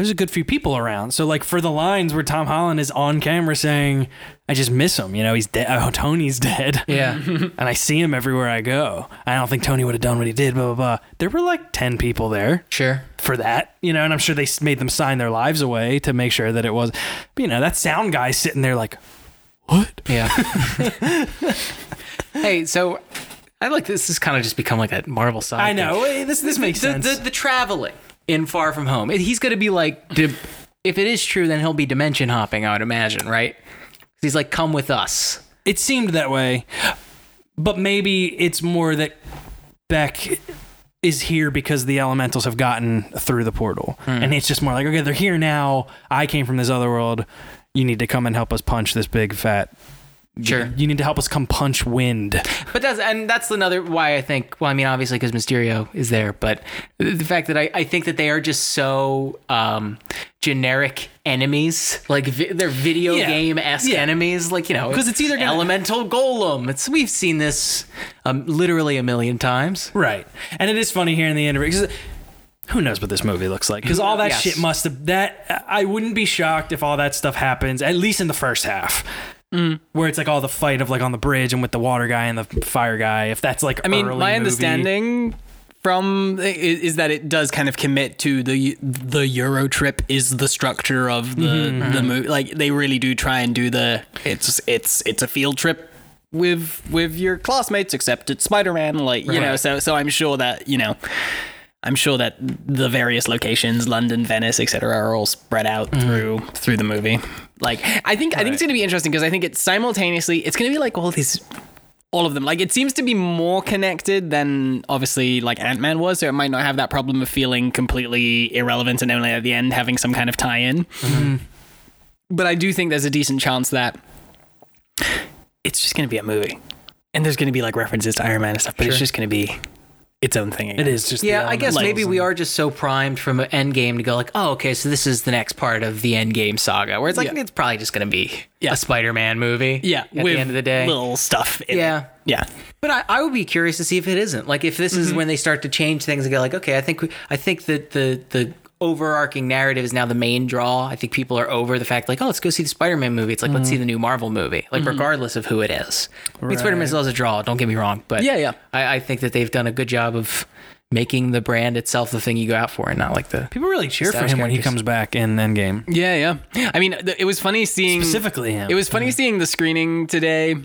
there's a good few people around. So like for the lines where Tom Holland is on camera saying, "I just miss him," you know, he's dead. Oh, Tony's dead. yeah, and I see him everywhere I go. I don't think Tony would have done what he did. Blah blah blah. There were like ten people there sure. for that, you know, and I'm sure they made them sign their lives away to make sure that it was. But, you know, that sound guy sitting there like, what? Yeah. hey, so I like this. Has kind of just become like a Marvel side. I know eh, this. This makes the, sense. The, the traveling in Far From Home. He's going to be like, if it is true, then he'll be dimension hopping. I would imagine, right? He's like, come with us. it seemed that way, but maybe it's more that Beck is here because the elementals have gotten through the portal, hmm. and it's just more like, okay, they're here now. I came from this other world. You need to come and help us punch this big fat. Sure. You need to help us come punch wind. But that's and that's another why I think. Well, I mean, obviously because Mysterio is there, but the fact that I, I think that they are just so um, generic enemies, like vi- they're video Yeah. game esque Yeah. enemies, like you know, 'Cause it's either gonna- elemental golem. It's we've seen this um, literally a million times. Right. And it is funny here in the interview because who knows what this movie looks like? Because all that Yes. shit must have that. I wouldn't be shocked if all that stuff happens at least in the first half. Mm. Where it's like all the fight of like on the bridge and with the water guy and the fire guy. If that's like I mean, early my movie- understanding from is that it does kind of commit to the the Euro trip is the structure of the Mm-hmm. the movie. Like they really do try and do the it's it's it's a field trip with with your classmates, except it's Spider Man. Like you know, so so I'm sure that you know. I'm sure that the various locations, London, Venice, etc., are all spread out Mm-hmm. through through the movie. Like, I think I think it's going to be interesting because I think it's simultaneously it's going to be like all these all of them. Like it seems to be more connected than obviously like Ant Man was, so it might not have that problem of feeling completely irrelevant and only at the end having some kind of tie in. But I do think there's a decent chance that it's just going to be a movie, and there's going to be like references to Iron Man and stuff, but it's just going to be its own thing. Again. it is just Yeah, the I guess maybe we are just so primed from Endgame to go like, oh, okay, so this is the next part of the Endgame saga, where it's like Yeah. it's probably just going to be Yeah. a Spider-Man movie. Yeah, at with the end of the day. little stuff. in it. Yeah. yeah. But I, I would be curious to see if it isn't like if this is mm-hmm. when they start to change things and go like, okay, I think we, I think that the the overarching narrative is now the main draw. I think people are over the fact like, oh, let's go see the Spider-Man movie. It's like let's see mm-hmm. the new Marvel movie, like mm-hmm. regardless of who it is. I mean, Spider-Man still has a draw. Don't get me wrong, but Yeah, yeah. I, I think that they've done a good job of making the brand itself the thing you go out for, and not like the People really cheer for Established him when he comes back in Endgame. Yeah, yeah. I mean, th- it was funny seeing Specifically him. It was funny seeing the screening today,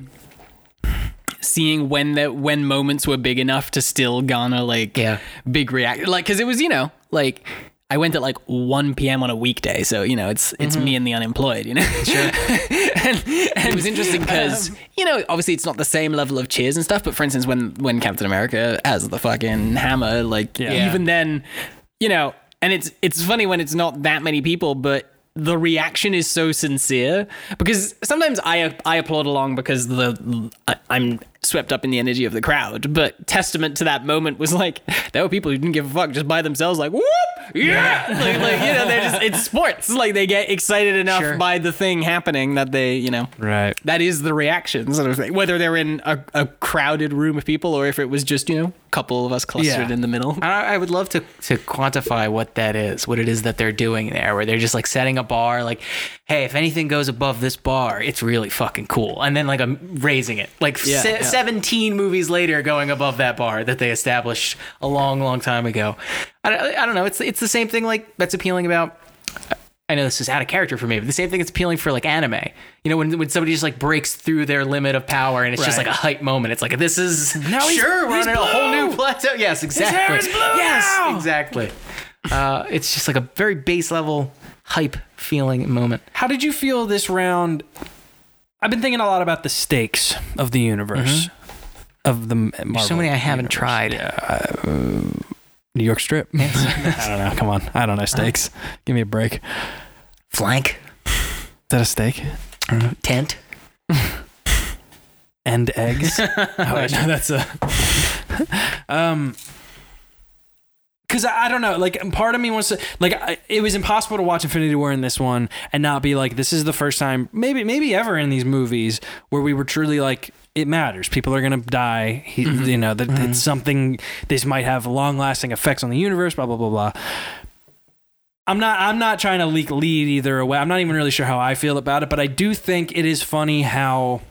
seeing when that when moments were big enough to still garner like Yeah. big react like because it was you know like. I went at like 1 p.m. on a weekday, so you know it's it's mm-hmm. me and the unemployed, you know. Sure. and, and it was interesting um, because you know obviously it's not the same level of cheers and stuff, but for instance when when Captain America has the fucking hammer, like Yeah. even then, you know, and it's it's funny when it's not that many people, but the reaction is so sincere because sometimes I I applaud along because the I, I'm swept up in the energy of the crowd. But testament to that moment was like there were people who didn't give a fuck just by themselves, like whoop, yeah, like, like you know they're just it's sports. Like they get excited enough Sure. by the thing happening that they you know right. that is the reaction sort of thing. Whether they're in a, a crowded room of people or if it was just you know couple of us clustered Yeah. in the middle. I, I would love to to quantify what that is, what it is that they're doing there, where they're just like setting a bar, like, hey, if anything goes above this bar, it's really fucking cool, and then like I'm raising it, like Yeah, se- yeah. seventeen movies later, going above that bar that they established a long, long time ago. I, don't- I don't know. It's it's the same thing like that's appealing about. I know this is out of character for me, but the same thing that's appealing for like anime. You know, when when somebody just like breaks through their limit of power and it's just like a hype moment. It's like this is Now he's- sure we're on a whole new plateau. Yes, exactly. His hair is blue yes, now! exactly. Uh, it's just like a very base level hype feeling moment. How did you feel this round? I've been thinking a lot about the stakes of the universe. Of the Marvel There's so many I haven't universe. tried. New York Strip. I don't know. Come on. I don't know stakes. Give me a break. Flank. Is that a steak? tent. And eggs. oh, wait, no, that's a. um. Because I, I don't know, like part of me wants to, like, I, it was impossible to watch Infinity War in this one and not be like, this is the first time, maybe, maybe ever in these movies where we were truly like, it matters. People are gonna die. He, mm-hmm. You know that it's mm-hmm. something. This might have long-lasting effects on the universe. Blah blah blah blah. I'm not I'm not trying to leak lead either way. I'm not even really sure how I feel about it, but I do think it is funny how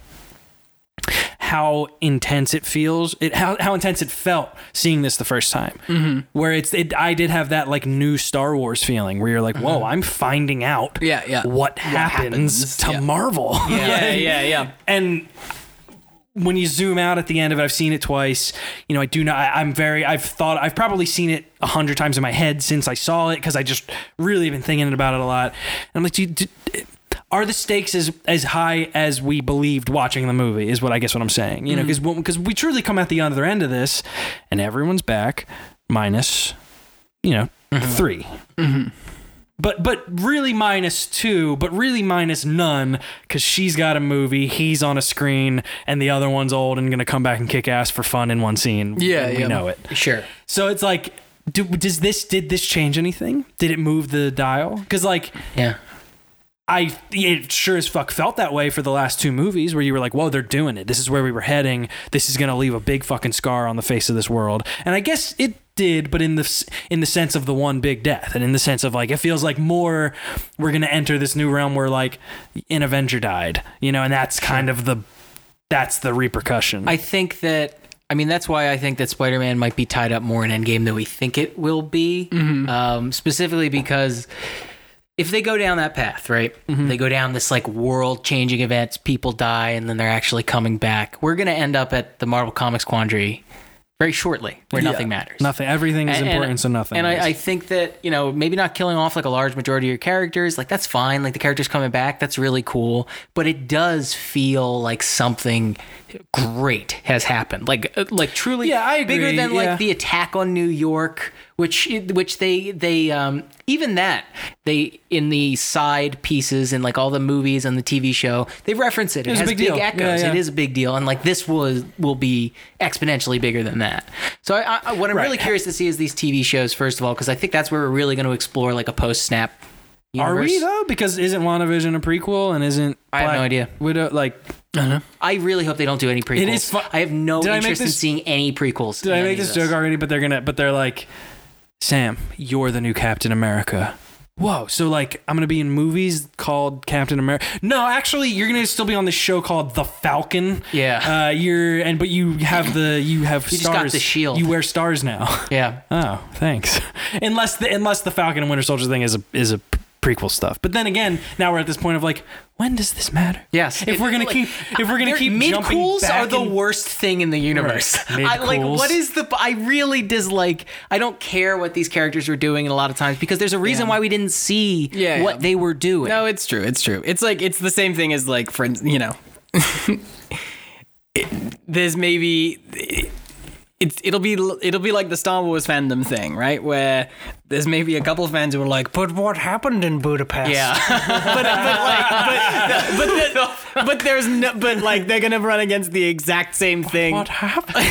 how intense it feels. It how, how intense it felt seeing this the first time. Mm-hmm. Where it's it I did have that like new Star Wars feeling where you're like, mm-hmm. whoa, I'm finding out Yeah, yeah. what, happens, happens, to yeah. Marvel. Yeah, yeah, yeah. and when you zoom out at the end of it, I've seen it twice. You know, I do not. I, I'm very. I've thought. I've probably seen it a hundred times in my head since I saw it because I just really been thinking about it a lot. And I'm like, do do, are the stakes as as high as we believed watching the movie? Is what I guess what I'm saying. You know, mm. because because we truly come out the other end of this, and everyone's back minus, you know, mm-hmm. 3 mm-hmm. But but really minus two, but really minus none because she's got a movie, he's on a screen, and the other one's old and gonna come back and kick ass for fun in one scene. Yeah, we yeah. know it. Sure. So it's like, do, does this did this change anything? Did it move the dial? Because like Yeah. I it sure as fuck felt that way for the last two movies where you were like, whoa, they're doing it. This is where we were heading. This is gonna leave a big fucking scar on the face of this world. And I guess it did, but in the in the sense of the one big death, and in the sense of like it feels like more we're gonna enter this new realm where like an Avenger died, you know, and that's kind of the that's the repercussion. I think that. I mean, that's why I think that Spider-Man might be tied up more in Endgame than we think it will be. Um, specifically because if they go down that path, right? They go down this like world-changing events, people die, and then they're actually coming back. We're gonna end up at the Marvel Comics quandary very shortly, where nothing matters. Nothing. Everything is And- important, so nothing. And. I, I think that you know maybe not killing off like a large majority of your characters, like that's fine. Like the characters coming back, that's really cool. But it does feel like something great has happened. Like uh, like truly, Yeah, I bigger than yeah. like the attack on New York, which which they they um even that they in the side pieces and like all the movies and the TV show they reference it. It, a has big big, echoes. Yeah, yeah. It is a big deal, and like this was will be exponentially bigger than that. So I, I, what I'm really curious to see is these TV shows first of all, because I think that's where we're really going to explore like a post snap. Are we though? Because isn't WandaVision a prequel and isn't I have no Black idea. Widow like I really hope they don't do any prequels. It is fu- I have no Did interest in seeing any prequels. Did I make of this joke already? But they're gonna but they're like Sam, you're the new Captain America. Whoa, so like I'm gonna be in movies called Captain America. No, actually, you're gonna still be on this show called The Falcon. Yeah. Uh, you're and but you have the you have You just stars. got the shield. You wear stars now. Yeah. Oh, thanks. unless the unless the Falcon and Winter Soldier thing is a is a prequel stuff. But then again, now we're at this point of like, when does this matter? Yes. If we're gonna Like, keep if we're gonna keep mid-cools are the and- worst thing in the universe. Right. I like what is the I really dislike I don't care what these characters are doing a lot of times because there's a reason why we didn't see Yeah, what yeah. they were doing. No, it's true. It's true. It's like it's the same thing as like friends. You know, it, there's maybe it's it'll be it'll be like the Star Wars fandom thing, right? Where there's maybe a couple of fans who are like, "But what happened in Budapest?" Yeah. but but like but but, the, but there's no but like they're gonna run against the exact same thing. What happened?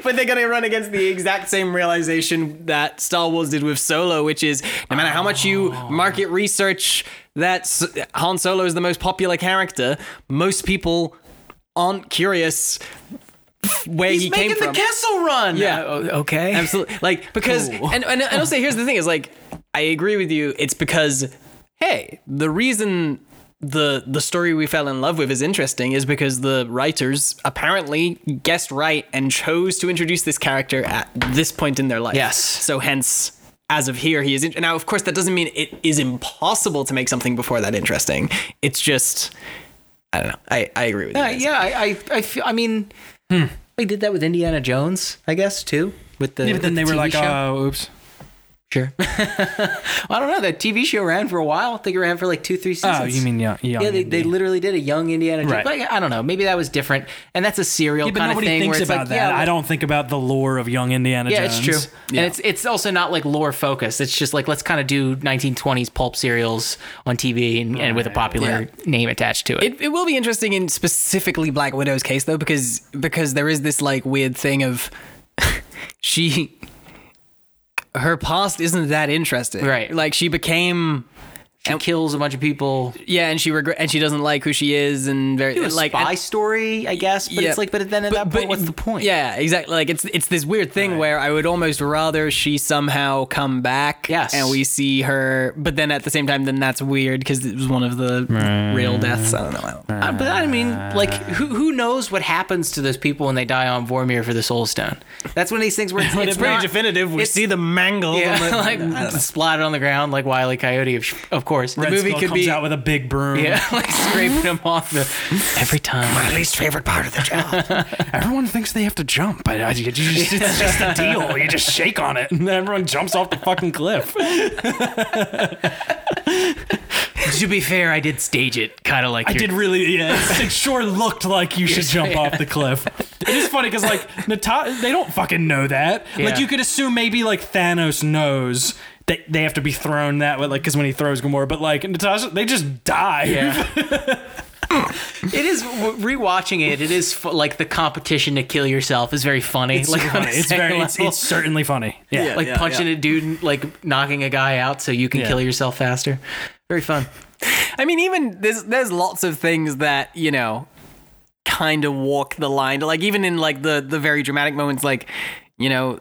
but they're gonna run against the exact same realization that Star Wars did with Solo, which is no matter how much you oh. market research that Han Solo is the most popular character, most people aren't curious where He's he making came the from. Kessel Run. Yeah. Uh, okay. Absolutely. Like because Cool. and, and and say here's the thing is like I agree with you. It's because hey, the reason the the story we fell in love with is interesting is because the writers apparently guessed right and chose to introduce this character at this point in their life. Yes. So hence as of here he is in- now of course that doesn't mean it is impossible to make something before that interesting. It's just I don't know. I, I agree with you. Yeah, yeah, I, I, I, feel, I mean, Hmm. they did that with Indiana Jones, I guess, too. With the, Yeah, but then with they the were TV like, show. oh, oops. Sure. I don't know. That TV show ran for a while. I think it ran for like two, three seasons. Oh, you mean young? young Yeah, they, they literally did a young Indiana Jones. Right. But I don't know. Maybe that was different. And that's a serial Yeah, but kind of nobody thing thinks where it's about like, that. yeah, I don't think about the lore of young Indiana Yeah, Jones. it's true. And it's it's also not like lore focused. It's just like let's kind of do 1920s pulp serials on TV and, and with a popular name attached to it. It, it will be interesting in specifically Black Widow's case though, because because there is this like weird thing of she her past isn't that interesting. Right. Like she became She kills a bunch of people. yeah, and she regret and she doesn't like who she is and very Do a like spy and- story, I guess. But Yeah. it's like, but then at that point, what's the point? Yeah, exactly. Like it's it's this weird thing where I would almost rather she somehow come back, Yes. and we see her, but then at the same time, then that's weird because it was one of the real deaths. I don't know. I don't Uh, but I mean, like, who who knows what happens to those people when they die on Vormir for the Soul Stone? That's one of these things where it's, it's not- definitive. We it's- see the mangle. Yeah, like splattered on the ground like Wile E. Coyote, of, of course. Red movie Skull could comes be- out with a big broom. Yeah, like scraping mm-hmm. him off the every time. My least favorite part of the job. Everyone thinks they have to jump. but I, you just, it's just a deal. You just shake on it, and everyone jumps off the fucking cliff. to be fair, I did stage it, kind of like I your- did really. Yeah, it sure looked like you should jump off the cliff. It is funny because like Natasha, they don't fucking know that. Yeah. Like you could assume maybe like Thanos knows that they have to be thrown that way, like because when he throws Gamora, but like Natasha, they just die. Yeah. it is rewatching it. It is fu- like the competition to kill yourself is very funny. It's, like funny. it's very. It's, it's certainly funny. Yeah. Yeah. like punching a dude, like knocking a guy out so you can Yeah. kill yourself faster. Very fun. I mean, even there's there's lots of things that you know kind of walk the line. Like even in like the the very dramatic moments, like you know.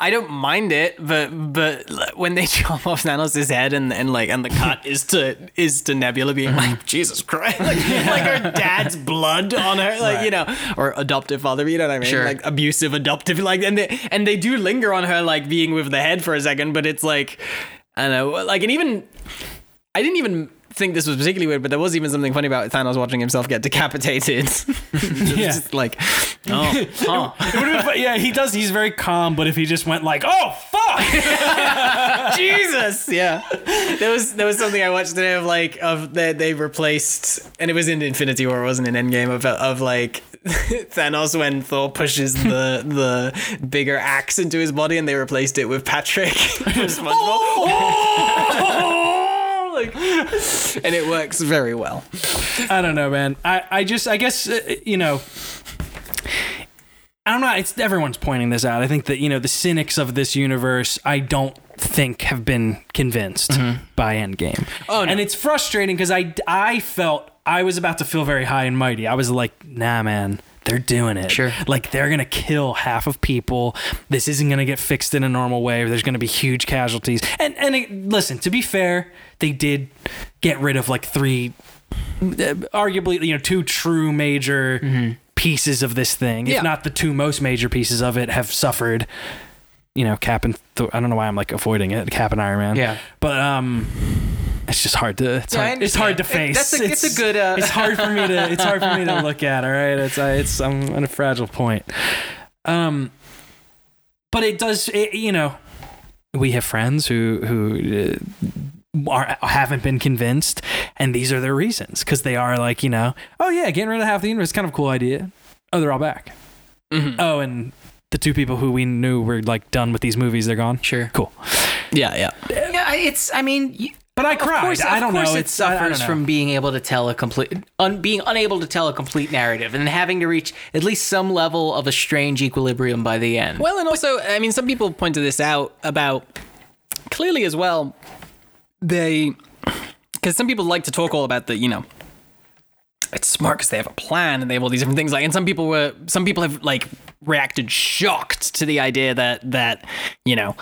I don't mind it, but but when they chop off Thanos' head and, and like and the cut is to is to Nebula being mm-hmm. like Jesus Christ, like, like her dad's blood on her, like you know, or adoptive father, you know what I mean? Sure. Like abusive adoptive, like and they and they do linger on her like being with the head for a second, but it's like I don't know, like and even I didn't even think this was particularly weird, but there was even something funny about Thanos watching himself get decapitated. Yeah. just like, oh, huh. It been yeah, he does. He's very calm, but if he just went like, "Oh fuck," Jesus, yeah. There was there was something I watched today of like of that they replaced, and it was in Infinity War, it wasn't in Endgame of of like Thanos when Thor pushes the the bigger axe into his body, and they replaced it with Patrick from SpongeBob. Like, and it works very well. I don't know, man. I, I just, I guess, uh, you know, I'm not, know. it's everyone's pointing this out. I think that, you know, the cynics of this universe, I don't think have been convinced by Endgame. Oh, no. And it's frustrating because I, I felt I was about to feel very high and mighty. I was like, nah, man. They're doing it. Sure. Like they're gonna kill half of people. This isn't gonna get fixed in a normal way. There's gonna be huge casualties. And and it, listen, to be fair, they did get rid of like three uh, arguably you know two true major pieces of this thing Yeah. if not the two most major pieces of it have suffered you know cap and Thor- i don't know why i'm like avoiding it cap and iron man Yeah. but um it's just hard to it's, Yeah, hard, it's hard to understand. face That's a- it's a good, uh, it's hard for me to it's hard for me to look at all right it's uh, it's i'm at a fragile point um but it does it, you know we have friends who who uh, are haven't been convinced, and these are their reasons because they are like you know, oh yeah, getting rid of half the universe is kind of a cool idea. Oh, they're all back. Oh, and the two people who we knew were like done with these movies, they're gone. Sure. Cool. Yeah, yeah. Yeah, it's. I mean, y- But I of cried. course, I of don't course know. It It's I- I suffers from being able to tell a complete, un, being unable to tell a complete narrative, and having to reach at least some level of a strange equilibrium by the end. Well, and also, I mean, some people pointed this out about clearly as well. They, because some people like to talk all about the, you know, it's smart because they have a plan and they have all these different things. Like, and some people were, some people have like reacted shocked to the idea that that you know.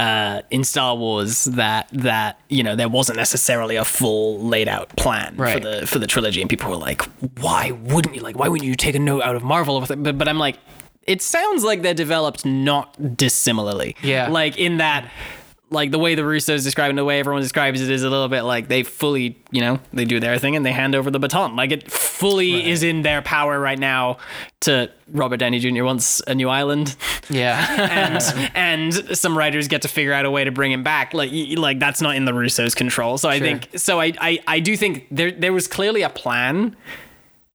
Uh, in Star Wars, that that you know there wasn't necessarily a full laid out plan for the for the trilogy, and people were like, "Why wouldn't you? Like, why wouldn't you take a note out of Marvel?" But but I'm like, it sounds like they're developed not dissimilarly. Yeah. Like in that, like the way the Russos and the way everyone describes it is a little bit like they fully, you know, they do their thing and they hand over the baton. Like it fully is in their power right now to Robert Downey Jr. wants a new island. yeah, and and some writers get to figure out a way to bring him back. Like like that's not in the Russos' control. So I Sure. think so. I, I I do think there there was clearly a plan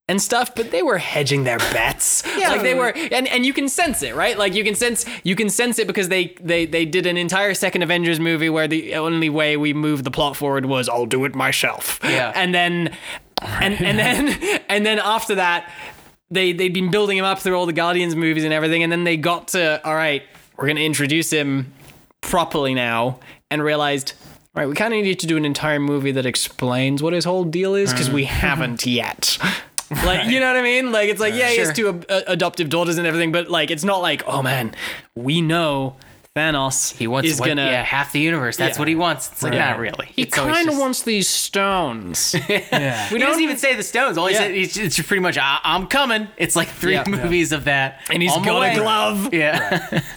and stuff, but they were hedging their bets. Yeah. like they were, and and you can sense it, right? Like you can sense you can sense it because they they they did an entire second Avengers movie where the only way we moved the plot forward was I'll do it myself. Yeah. and then and and then and then after that they they'd been building him up through all the Guardians movies and everything, and then they got to all right, we're gonna introduce him properly now, and realized. all Right, we kind of need to do an entire movie that explains what his whole deal is because we mm-hmm. haven't yet. Like, you know what I mean? Like, it's like, yeah, he has two ab- uh, adoptive daughters and everything, but like, it's not like, oh man, we know Thanos he wants is what- gonna. yeah half the universe. That's Yeah. what he wants. It's like Right. not really. He It's always kind of just- wants these stones. Yeah. He doesn't even say the stones. All he Yeah. said, it's pretty much, I- I'm coming. It's like three Yeah. movies of that, and he's got a glove. Yeah.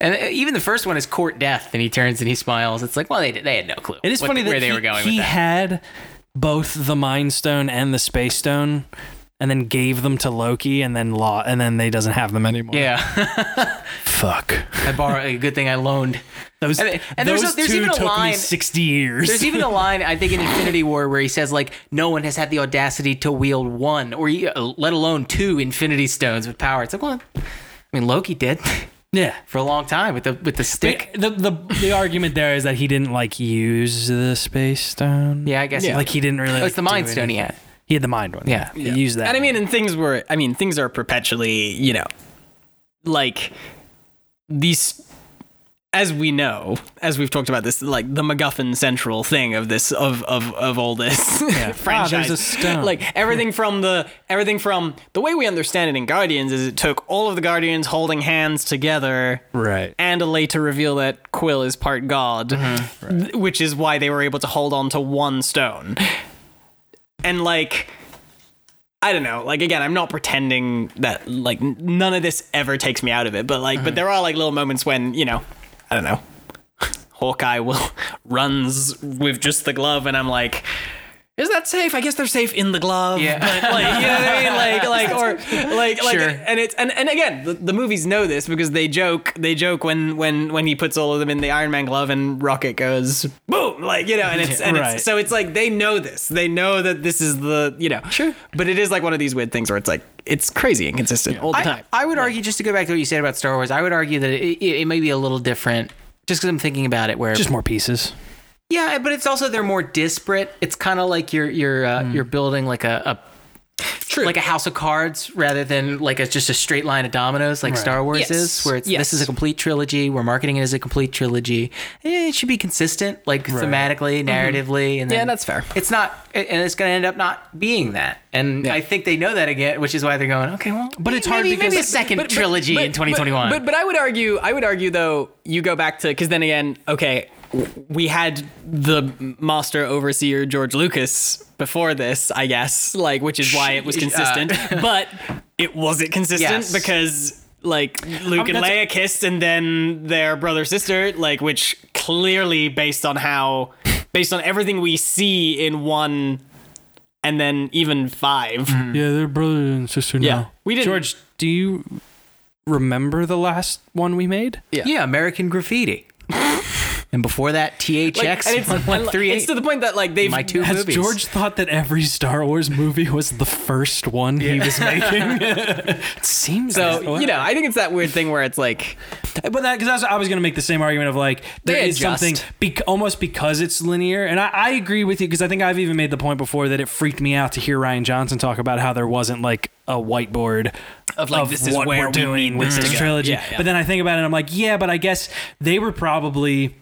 And uh, even the first one is court death, and he turns and he smiles. It's like, well, they they had no clue. It is what- funny that where they he, were going he with that. He had both the Mind Stone and the Space Stone, and then gave them to Loki, and then law, and then they doesn't have them anymore. yeah, fuck. I borrowed. A good thing I loaned. Those And- and there's a- there's two even a took line- me sixty years. There's even a line I think in Infinity War where he says like, "No one has had the audacity to wield one, or uh, let alone two Infinity Stones with power." It's like, well, I mean, Loki did yeah. for a long time with the with the stick. The, the the argument there is that he didn't like use the space stone. Yeah, I guess. like he didn't really. Oh, like, it's the Mind do Stone he anything. had. He had the mind one. Yeah. he used that. And I mean, and things were, I mean, things are perpetually, you know, like these, as we know, as we've talked about this, like the MacGuffin central thing of this, of of of all this franchise. Ah, there's a stone. Like everything from the everything from the way we understand it in Guardians is it took all of the Guardians holding hands together right. and a later reveal that Quill is part god, th- which is why they were able to hold on to one stone. And like, I don't know. Like again, I'm not pretending that like none of this ever takes me out of it, but like, but there are like little moments when you know, I don't know, Hawkeye will runs with just the glove, and I'm like. Is that safe? I guess they're safe in the glove. Yeah. But like, you know what I mean? Like, like, or like, like, Sure. and it's and, and again, the, the movies know this because they joke. They joke when when when he puts all of them in the Iron Man glove and Rocket goes boom, like you know, and it's and Right. it's so it's like they know this. They know that this is the you know. Sure. But it is like one of these weird things where it's like it's crazy inconsistent all the I, time. I would argue, just to go back to what you said about Star Wars, I would argue that it, it, it may be a little different, just because I'm thinking about it. Where Just more pieces. Yeah, but it's also they're more disparate. It's kind of like you're you're uh, you're building like a, a True. like a house of cards rather than like a, just a straight line of dominoes like Star Wars Yes. is, where it's Yes. this is a complete trilogy. We're marketing it as a complete trilogy. Eh, It should be consistent, like thematically, narratively, and Yeah, that's fair. It's not, and it's going to end up not being that. And I think they know that again, which is why they're going, okay, well, But it's hard maybe, because- maybe a second But- but- trilogy but- in 2021. But, but I would argue, I would argue though, you go back to because then again, okay, w- we had the master overseer George Lucas before this, I guess, like which is why it was uh, consistent, but it wasn't consistent Yes. because. Like um, Luke and Leia kissed, and then their brother sister, like which clearly based on how, based on everything we see in one, and then even 5 mm-hmm. Yeah, they're brother and sister now. Yeah. now. We didn't- George, do you remember the last one we made? Yeah. yeah, American Graffiti. And before that, THX Like, it's, 1138. it's to the point that like they've My two Has movies. George thought that every Star Wars movie was the first one he was making? it seems So you know, I think it's that weird thing where it's like, But that because I was going to make the same argument of like there is adjust. something bec- almost because it's linear, and I, I agree with you because I think I've even made the point before that it freaked me out to hear Rian Johnson talk about how there wasn't like a whiteboard Of, like, this is what where we're doing with this this to go. trilogy. Yeah, yeah. But then I think about it, and I'm like, yeah, but I guess they were probably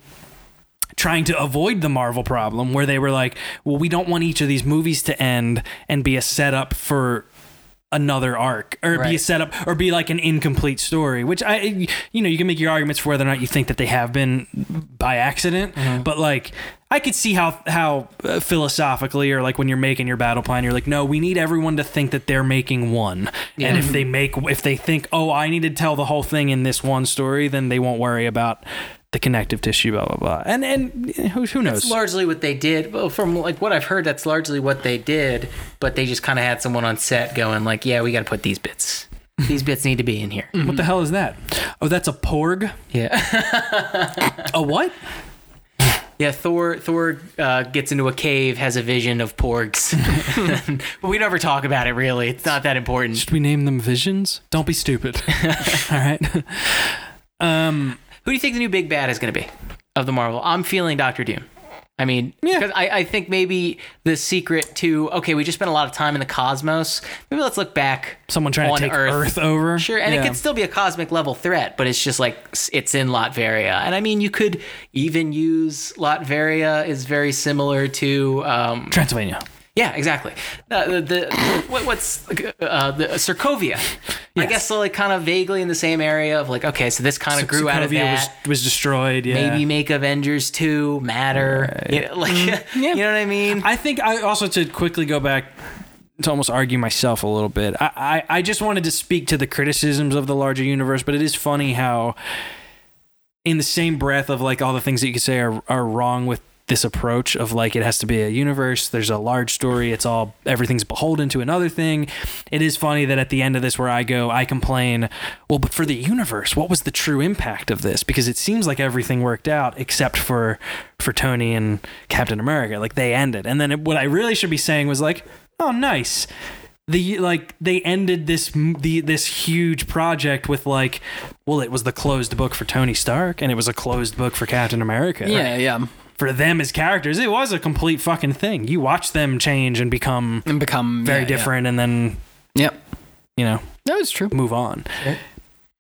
trying to avoid the Marvel problem where they were like, well, we don't want each of these movies to end and be a setup for another arc or be a setup or be like an incomplete story which i you know you can make your arguments for whether or not you think that they have been by accident but like i could see how how uh, philosophically or like when you're making your battle plan you're like no we need everyone to think that they're making one. And if they make if they think oh i need to tell the whole thing in this one story then they won't worry about the connective tissue blah blah blah and and who, who knows That's largely what they did. Well, from like what I've heard, that's largely what they did. But they just kind of had someone on set going like, "Yeah, we got to put these bits. These bits need to be in here." what the hell is that oh that's a porg Yeah, a what yeah. Thor Thor uh, gets into a cave, has a vision of porgs. but we never talk about it. Really, it's not that important. Should we name them visions? Don't be stupid. All right. Um, Who do you think the new big bad is going to be of the Marvel? I'm feeling Doctor Doom. I mean, Yeah. I, I think maybe the secret to okay, we just spent a lot of time in the cosmos. Maybe let's look back. someone trying to take Earth, over. Sure, and Yeah. it could still be a cosmic level threat, but it's just like it's in Latveria, and I mean, you could even use Latveria is very similar to um, Transylvania. Yeah, exactly. Uh, the, the what, what's uh, the Sokovia? I guess so, like kind of vaguely in the same area of like okay, so this kind of grew out of that. was was destroyed. Yeah. Maybe make Avengers two matter. You know, like you know what I mean? I think I also to quickly go back to almost argue myself a little bit. I, I, I just wanted to speak to the criticisms of the larger universe, but it is funny how in the same breath of like all the things that you could say are, are wrong with this approach of like it has to be a universe there's a large story it's all everything's beholden to another thing it is funny that at the end of this where i go i complain well but for the universe what was the true impact of this because it seems like everything worked out except for for tony and captain america like they ended and then it, what i really should be saying was like oh nice the like they ended this the this huge project with like well it was the closed book for Tony Stark and it was a closed book for Captain America. Yeah, yeah. For them as characters, it was a complete fucking thing. You watch them change and become And become very yeah, different and then, Yep. you know, No, it's true. move on.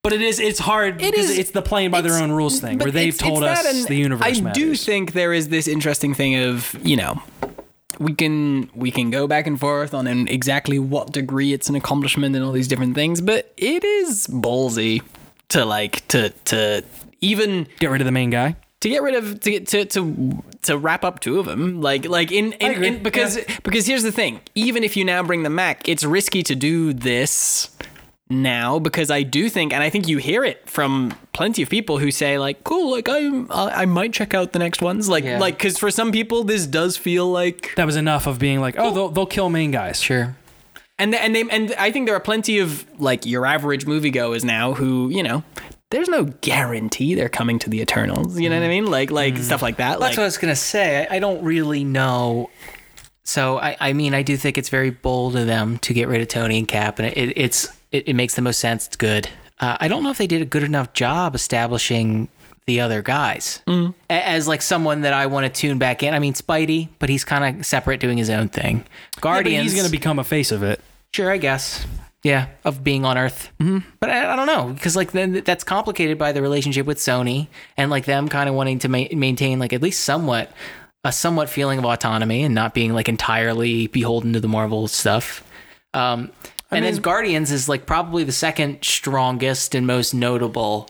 But it is it's hard It because is- it's the playing by their own rules thing where they've it's- told it's us that and the universe I do think there is this interesting thing of you know we can we can go back and forth on exactly what degree it's an accomplishment and all these different things, but it is ballsy to like to to even Get rid of the main guy. To get rid of to get to to to wrap up two of them like like in, in, in because because here's the thing even if you now bring them back it's risky to do this now because I do think and I think you hear it from plenty of people who say like cool like I I I might check out the next ones like Yeah. like cuz for some people this does feel like That was enough of being like, oh, they'll, they'll kill main guys. Sure. and and they and I think there are plenty of like your average moviegoers now who you know there's no guarantee they're coming to the Eternals. You know what I mm. mean? Like like mm. stuff like that. That's like what I was gonna say. I, I don't really know. So I, I mean, I do think it's very bold of them to get rid of Tony and Cap, and it, it's it, it makes the most sense. It's good. Uh, I don't know if they did a good enough job establishing the other guys mm. A- as like someone that I want to tune back in. I mean, Spidey, but he's kind of separate, doing his own thing. Yeah, but Guardians, he's going to become a face of it. Sure, I guess. Yeah, of being on Earth. Mm-hmm. But I, I don't know because like then that's complicated by the relationship with Sony and like them kind of wanting to ma- maintain like at least somewhat a somewhat feeling of autonomy and not being like entirely beholden to the Marvel stuff. Um, and then Guardians is like probably the second strongest and most notable.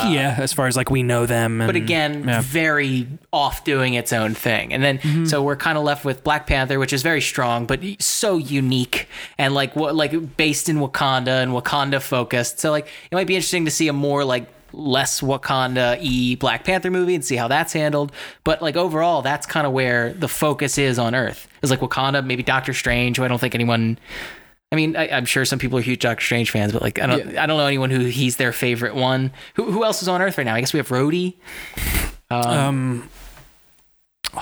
Uh, yeah, as far as like we know them. And, But again, yeah. very off doing its own thing. And then mm-hmm. so we're kind of left with Black Panther, which is very strong, but so unique and like what like based in Wakanda and Wakanda focused. So like it might be interesting to see a more like less Wakanda e Black Panther movie and see how that's handled. But like overall, that's kind of where the focus is on Earth. Is like Wakanda, maybe Doctor Strange, who I don't think anyone I mean, I, I'm sure some people are huge Doctor Strange fans, but like, I don't, I don't know anyone who he's their favorite one. Who, who else is on Earth right now? I guess we have Rhodey. um,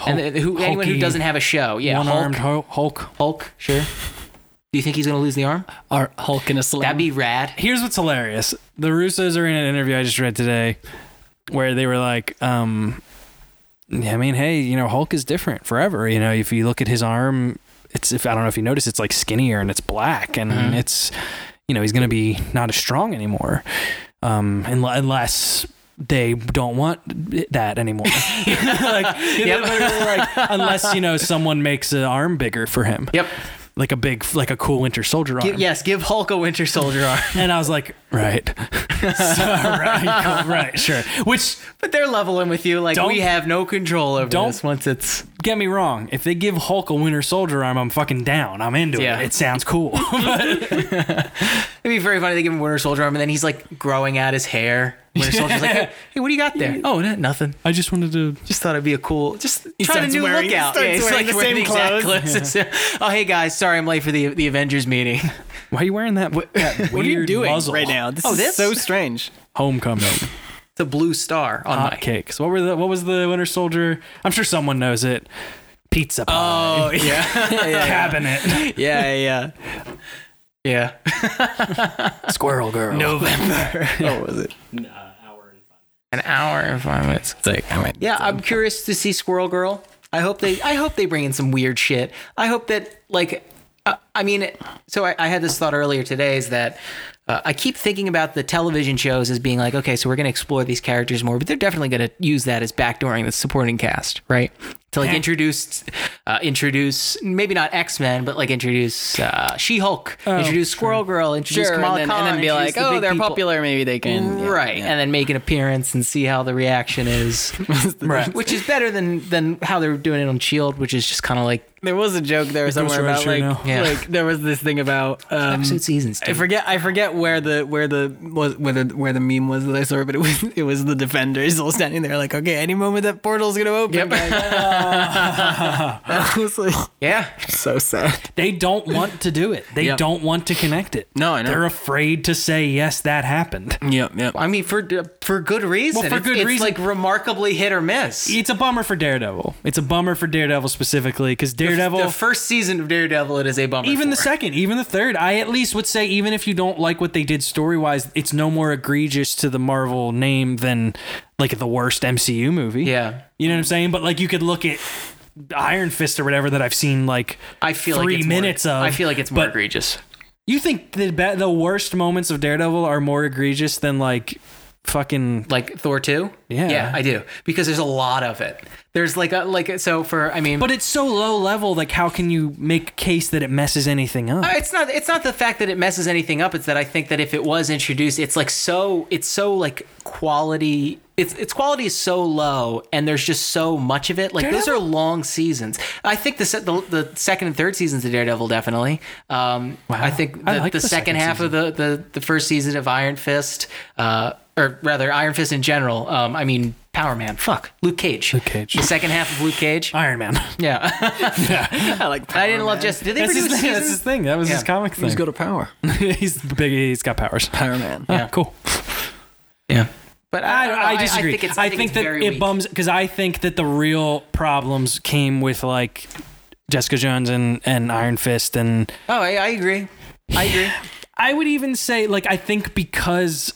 And then who, anyone who doesn't have a show, yeah, one-armed Hulk, Hulk. Hulk. Hulk, sure. Do you think he's gonna lose the arm? Our Hulk in a sling. That'd be rad. Here's what's hilarious: the Russos are in an interview I just read today, where they were like, um, "I mean, hey, you know, Hulk is different forever. You know, if you look at his arm, it's if I don't know if you notice, it's like skinnier and it's black, and it's, you know, he's gonna be not as strong anymore, um, unless." They don't want that anymore. like, literally, like, unless you know someone makes an arm bigger for him Yep. Like a big like a cool winter soldier arm. Gi- yes, give Hulk a Winter Soldier arm. And I was like, right. so, right, right, sure. Which but they're leveling with you. Like we have no control over don't- this once it's. get me wrong, if they give Hulk a winter soldier arm, I'm fucking down. I'm into Yeah. it. It sounds cool. It'd be very funny. They give him a Winter Soldier arm, and then he's like growing out his hair. Winter Soldier's like, hey, hey, what do you got there? Oh, no, nothing. I just wanted to Just thought it'd be a cool, just trying a new wearing- look he out. starts he's wearing the same exact clothes. clothes. oh, hey guys, sorry I'm late for the the Avengers meeting. Why are you wearing that, that weird What are you doing muzzle? right now? This Oh, is this? so strange. Homecoming. It's a blue star on Hot my. cakes. What were the what was the winter soldier? I'm sure someone knows it. Pizza pie. Oh yeah, yeah, cabinet. yeah, yeah. Yeah. Squirrel girl. November. what was it? Hour and five. An hour and five minutes. It's like, I mean, Yeah, I'm curious to see Squirrel Girl. I hope they I hope they bring in some weird shit. I hope that like uh, I mean so I, I had this thought earlier today is that uh, I keep thinking about the television shows as being like okay so we're going to explore these characters more but they're definitely going to use that as backdooring the supporting cast right to like introduce uh, introduce maybe not X-Men but like introduce uh, She-Hulk introduce Squirrel Girl introduce sure, Kamala and then, Khan and then be like, the oh, they're people. popular. Maybe they can. yeah, right yeah. and then make an appearance and see how the reaction is Right. which is better than than how they're doing it on shield which is just kind of like there was a joke there somewhere about like. Yeah. like there was this thing about um, Episode seasons. I forget I forget where the where the was where the where the meme was that I saw, but it was it was the defenders all standing there like, okay, any moment that portal's gonna open. guys. that was like Yeah. so sad. They don't want to do it. They Yep. don't want to connect it. No, I know. They're afraid to say yes, that happened. Yep, yep. I mean, for uh, for good reason. Well, for It's- good it's reason. like remarkably hit or miss. It's a bummer for Daredevil. It's a bummer for Daredevil specifically because Daredevil. The first season of Daredevil, it is a bummer. even the second, even the third, I at least would say, even if you don't like what they did story wise, it's no more egregious to the Marvel name than like the worst MCU movie. Yeah. You know what I'm saying? But like you could look at Iron Fist or whatever that I've seen like I feel three like minutes more, of. I feel like it's more egregious. You think the the worst moments of Daredevil are more egregious than like fucking Like Thor two. Yeah. Yeah, I do because there's a lot of it. There's like a like so for I mean, But it's so low level. Like, how can you make a case that it messes anything up? Uh, it's not it's not the fact that it messes anything up it's that i think that if it was introduced it's like so it's so like quality its its quality is so low and there's just so much of it like those are long seasons i think the se- the, the second and third seasons of daredevil definitely um i think the, I like the, the second, second half of the, the the first season of iron fist uh or rather iron fist in general um i mean power man fuck luke cage Luke Cage. the second half of luke cage Iron Man. yeah yeah. I like i didn't love just did they That's his, produce thing. That's his thing. That was his comic thing. He's got a power. he's big. He's got powers. Power man. Ah, Yeah. cool. yeah but I, don't know. I, I disagree. I think, it's, think, it's that very it weak. bums because I think that the real problems came with like Jessica Jones and, and Iron Fist and Oh, I, I agree. I agree. I would even say like I think because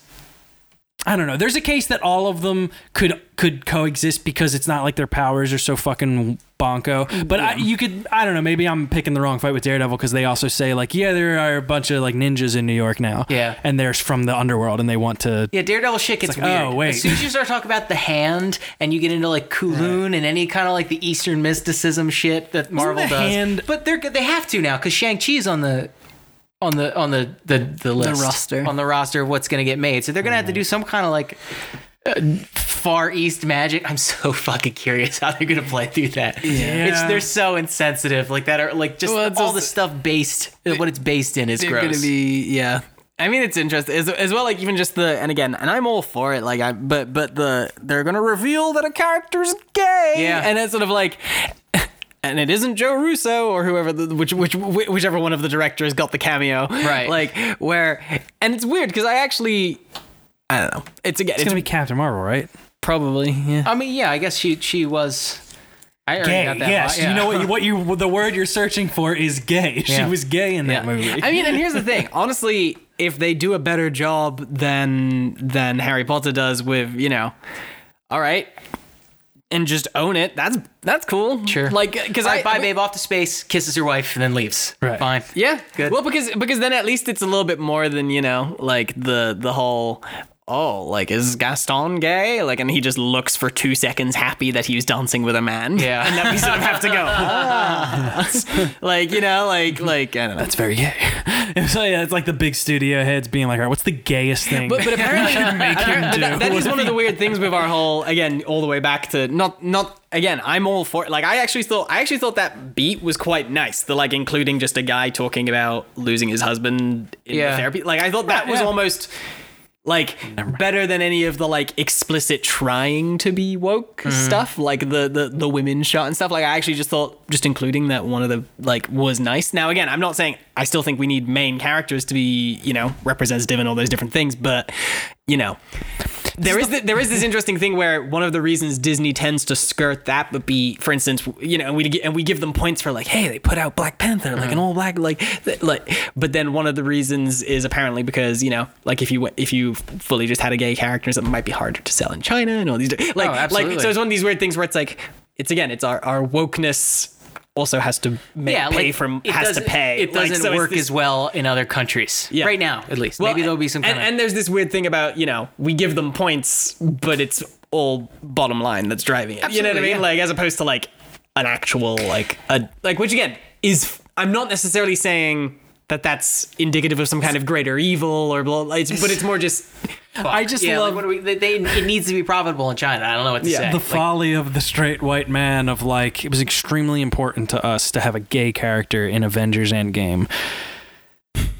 I don't know. There's a case that all of them could could coexist because it's not like their powers are so fucking bonko. But I, you could I don't know. Maybe I'm picking the wrong fight with Daredevil because they also say like yeah there are a bunch of like ninjas in New York now. Yeah. and they're from the underworld and they want to. Yeah, Daredevil shit gets like, oh, weird. oh, wait. As soon as you start talking about the hand and you get into like K'un-Lun and any kind of like the Eastern mysticism shit that Marvel the does, hand- but they're they have to now because Shang Chi's on the on the on the the the list the roster. on the roster of what's gonna get made. So they're gonna have to do some kind of like. Uh, far East magic. I'm so fucking curious how they're gonna play through that. Yeah. It's they're so insensitive, like that are like just Well, all also- the stuff based, what it's based in is They're gross. gonna be yeah. I mean, it's interesting as, as well. Like even just the and again, and I'm all for it. Like I, but but the they're gonna reveal that a character's gay. Yeah. and it's sort of like. And it isn't Joe Russo or whoever, the, which, which, whichever one of the directors got the cameo, Right. Like where, and it's weird because I actually, I don't know. It's again, It's it's, gonna be Captain Marvel, right? probably yeah. I mean, yeah, I guess she she was. I already Gay. got that. Yes, yeah. you know what you, what you the word you're searching for is gay. She Yeah. was gay in that Yeah. movie. I mean, and here's the thing. Honestly, if they do a better job than than Harry Potter does with, you know, all right, and just own it, that's that's cool. Sure. Like, because All I right, bye, I mean- babe. Off to space. Kisses your wife and then leaves. Right. Fine. Yeah, Good. Well, because because then at least it's a little bit more than you know, like the the whole. Oh, like is Gaston gay? Like, and he just looks for two seconds, happy that he was dancing with a man. Yeah. and then we sort of have to go. "Ah." like you know, like like I don't know. That's very gay. It's yeah, it's like the big studio heads being like, "All right, what's the gayest thing?" But, but apparently, make him apparently- do? that- that is one of the weird things with our whole again, all the way back to not not again. I'm all for like I actually thought I actually thought that beat was quite nice. The like including just a guy talking about losing his husband in Yeah. the therapy. Like I thought that was Yeah. almost like better than any of the like explicit trying to be woke mm-hmm. stuff like the, the the women shot and stuff. Like i actually just thought just including that one of the like was nice. Now again i'm not saying i still think we need main characters to be you know representative and all those different things but you know there is th- there is this interesting thing where one of the reasons Disney tends to skirt that would be, for instance, you know, and we and we give them points for like, hey, they put out Black Panther, like an uh-huh. all black, like, like. But then one of the reasons is apparently because you know, like if you if you fully just had a gay character, something might be harder to sell in China and all these like like. So oh, it's one of these weird things where it's like, it's again, it's our our wokeness also has to make, Yeah, pay like, from has to pay. It doesn't so work this- as well in other countries. Yeah. Right now, at least. well, Maybe there'll be some and, of. and there's this weird thing about you know we give them points, but it's all bottom line that's driving it. you know what I mean? yeah. Like as opposed to like an actual like a like which again is I'm not necessarily saying that that's indicative of some kind of greater evil or blah, it's, but it's more just I just yeah, love like, what do we, they, they, it needs to be profitable in China. I don't know what to Yeah, say. the Like, folly of the straight white man of like it was extremely important to us to have a gay character in Avengers Endgame.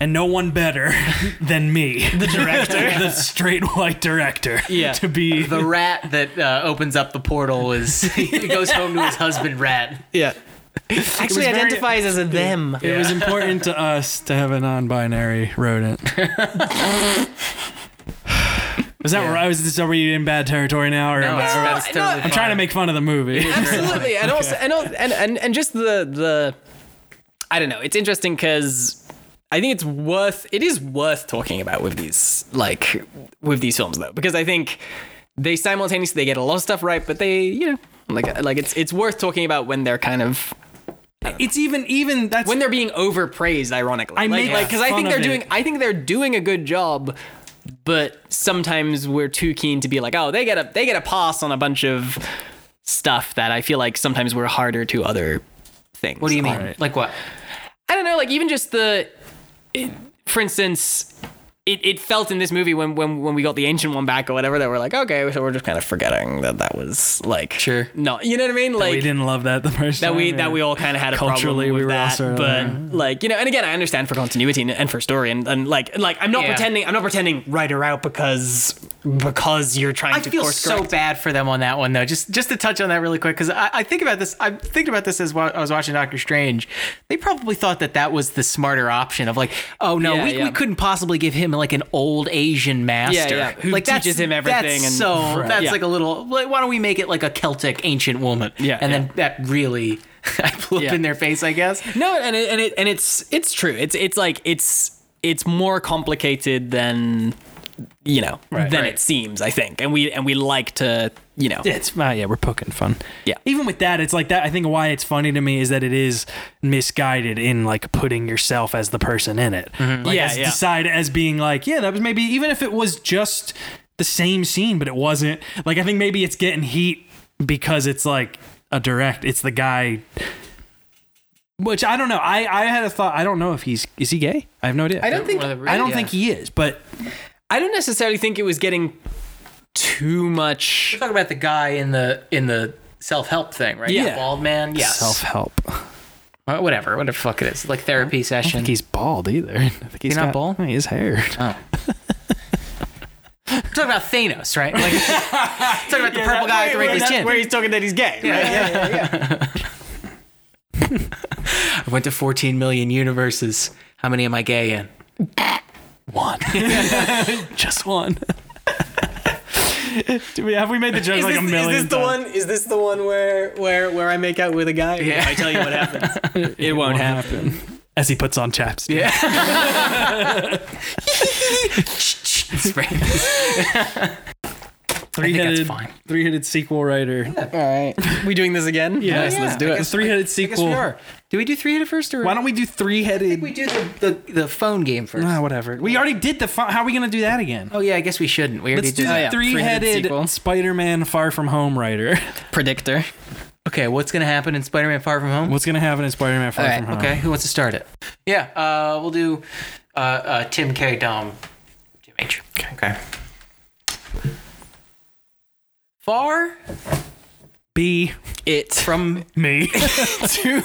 And no one better than me, the director, the straight white director, Yeah. to be the rat that uh, opens up the portal is he goes home to his husband rat. yeah actually very- identifies as a them It was important to us to have a non-binary rodent. Was that where I was? Is, are we in bad territory now? Or No, am I, or, that's totally I'm trying to make fun of the movie. absolutely and also and, also- and and and just the the i don't know it's interesting because i think it's worth it is worth talking about with these like with these films though because i think they simultaneously they get a lot of stuff right but they you know like like it's it's worth talking about when they're kind of It's even even that's when they're being overpraised ironically I like make like because i think they're it. doing i think they're doing a good job but sometimes we're too keen to be like oh they get a they get a pass on a bunch of stuff that i feel like sometimes we're harder to other things What do you mean? Alright. Like what? I don't know, like even just the, it, for instance, it, it felt in this movie when, when when we got the ancient one back or whatever that we're like, okay, so we're just kind of forgetting that that was like, Sure. no, you know what I mean? Like we didn't love that the first that time. we yeah. that we all kind of had a Culturally, problem with we were that, also, but uh, like you know, and again, I understand for continuity and, and for story, and, and like like I'm not Yeah. pretending I'm not pretending right or out because because you're trying I to feel so correct. bad for them on that one though. Just just to touch on that really quick because I, I think about this. I'm thinking about this as wa- I was watching Doctor Strange. They probably thought that that was the smarter option of like, oh no, Yeah, we, yeah. we couldn't possibly give him like an old Asian master yeah, who like teaches him everything That's and- so Right. that's Yeah. like a little. Like, why don't we make it like a Celtic ancient woman? Yeah, and yeah. then that really I blew Yeah. up in their face. I guess. No, and it, and it and it's it's true. It's it's like it's it's more complicated than you know than right. it seems. I think, and we and we like to you know. It's uh, yeah, we're poking fun. Yeah. Even with that, it's like that. I think why it's funny to me is that it is misguided in like putting yourself as the person in it. Like, Yeah, as yeah. Decide as being like, yeah, that was maybe even if it was just the same scene, but it wasn't. Like I think maybe it's getting heat because it's like a direct. It's the guy. Which I don't know. I I had a thought. I don't know if he's is he gay. I have no idea. I don't think One of the- I don't yeah. think he is, but I don't necessarily think it was getting too much. We talk about the guy in the in the self help thing, right? Yeah. The bald man. Yes. self help. Uh, whatever. Whatever the fuck it is. Like therapy session. I session. think he's bald either. I think he's not got- bald? He is hair. Oh. We're talking about Thanos, right? Like, talking about the purple guy with the wrinkly chin. Where he's talking that he's gay. Yeah, right? Yeah, yeah, yeah. I went to 14 million universes. How many am I gay in? One. Just one. Do we have we made the joke Is, like this, a is million this the times? one? Is this the one where where where I make out with a guy? If I tell you what happens, it won't happen. As he puts on chaps. Yeah. Spray. Three-headed, three-headed sequel writer. All right, we doing this again? Yeah, Nice, let's do I it. guess Three-headed I guess sequel. we are. Do we do three headed first or? Why don't we do three-headed? we do the, the, the phone game first? Ah, whatever. We already did the. Fu- how are we gonna do that again? Oh yeah, I guess we shouldn't. We already Let's do did the Oh, yeah. three-headed, Three-headed. Spider-Man Far From Home writer. Predictor. Okay, what's gonna happen in Spider-Man: Far From Home? What's gonna happen in Spider-Man Far All right, From Home? Okay, who wants to start it? Yeah, uh, we'll do uh, uh, Tim K. Dom. Jim H. Okay. Far be It from Me. to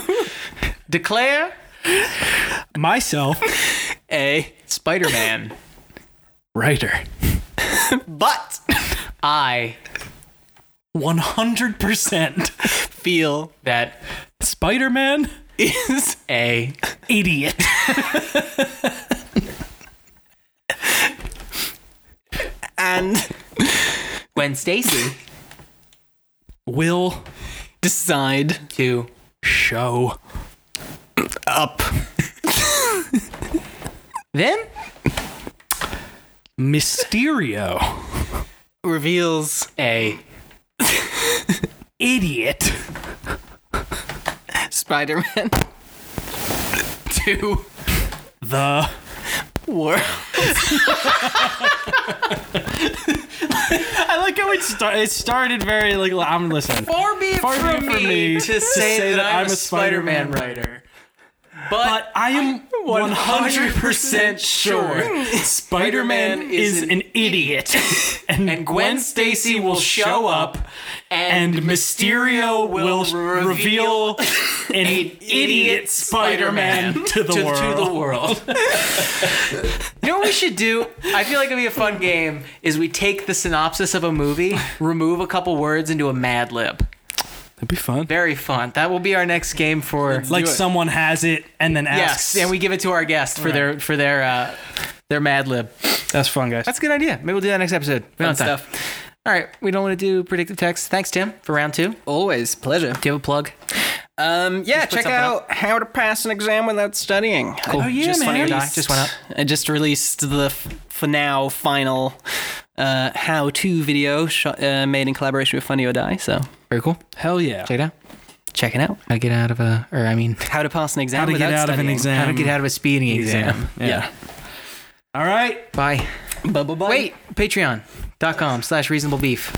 declare Myself. a Spider-Man, Writer. but I 100% feel that Spider-Man is a idiot. and Gwen Stacy Will decide to show up. then Mysterio Reveals a idiot Spider-Man to the world. I like how it started. It started very like I'm listening. far be it Far be from from me, me to, say, that, I'm, a Spider-Man, writer. But I am 100% sure Spider-Man is an idiot. And, And Gwen Stacy will show up and Mysterio will reveal an idiot Spider-Man to the to, world. to the world. you know what we should do? I feel like it'd be a fun game. Is we take the synopsis of a movie, remove a couple words, and do a Mad Lib. That'd be fun. Very fun. That will be our next game for Like do it. someone has it and then asks. yes, and we give it to our guest for their for their uh, their Mad Lib. That's fun, guys. That's a good idea. Maybe we'll do that next episode. We Fun stuff. All right, we don't want to do predictive text. Thanks, Tim, for round two. Always pleasure. Do you have a plug? Um, yeah, check something out how to pass an exam without studying. Cool. I Oh, yeah, just man. released- Just went up. I just released the f- for now final uh, how-to video shot, uh, made in collaboration with Funny or Die. So Very cool. Hell yeah. Check it out. check it out. How to get out of a, or I mean, How to pass an exam How to without get out of an studying. exam. how to get out of a speeding exam. Yeah. All right. Bye. Bye bye bye. Wait, patreon.com slash reasonable beef.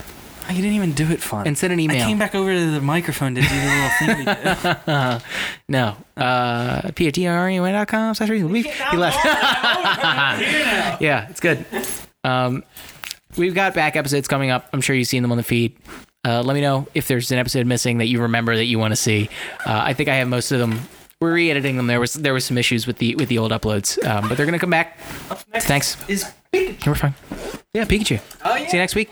You didn't even do it fun. And send an email. I came back over to the microphone to do the little thing we did. No. Uh, p-a-t-r-e-n.com slash reasonable beef. He left. yeah, it's good. Um, we've got back episodes coming up. I'm sure you've seen them on the feed. Uh, let me know if there's an episode missing that you remember that you want to see. Uh, I think I have most of them. We're re-editing them. There was there was some issues with the with the old uploads, um, but they're gonna come back. Thanks. Is We're fine. Yeah, Pikachu. oh yeah. See you next week.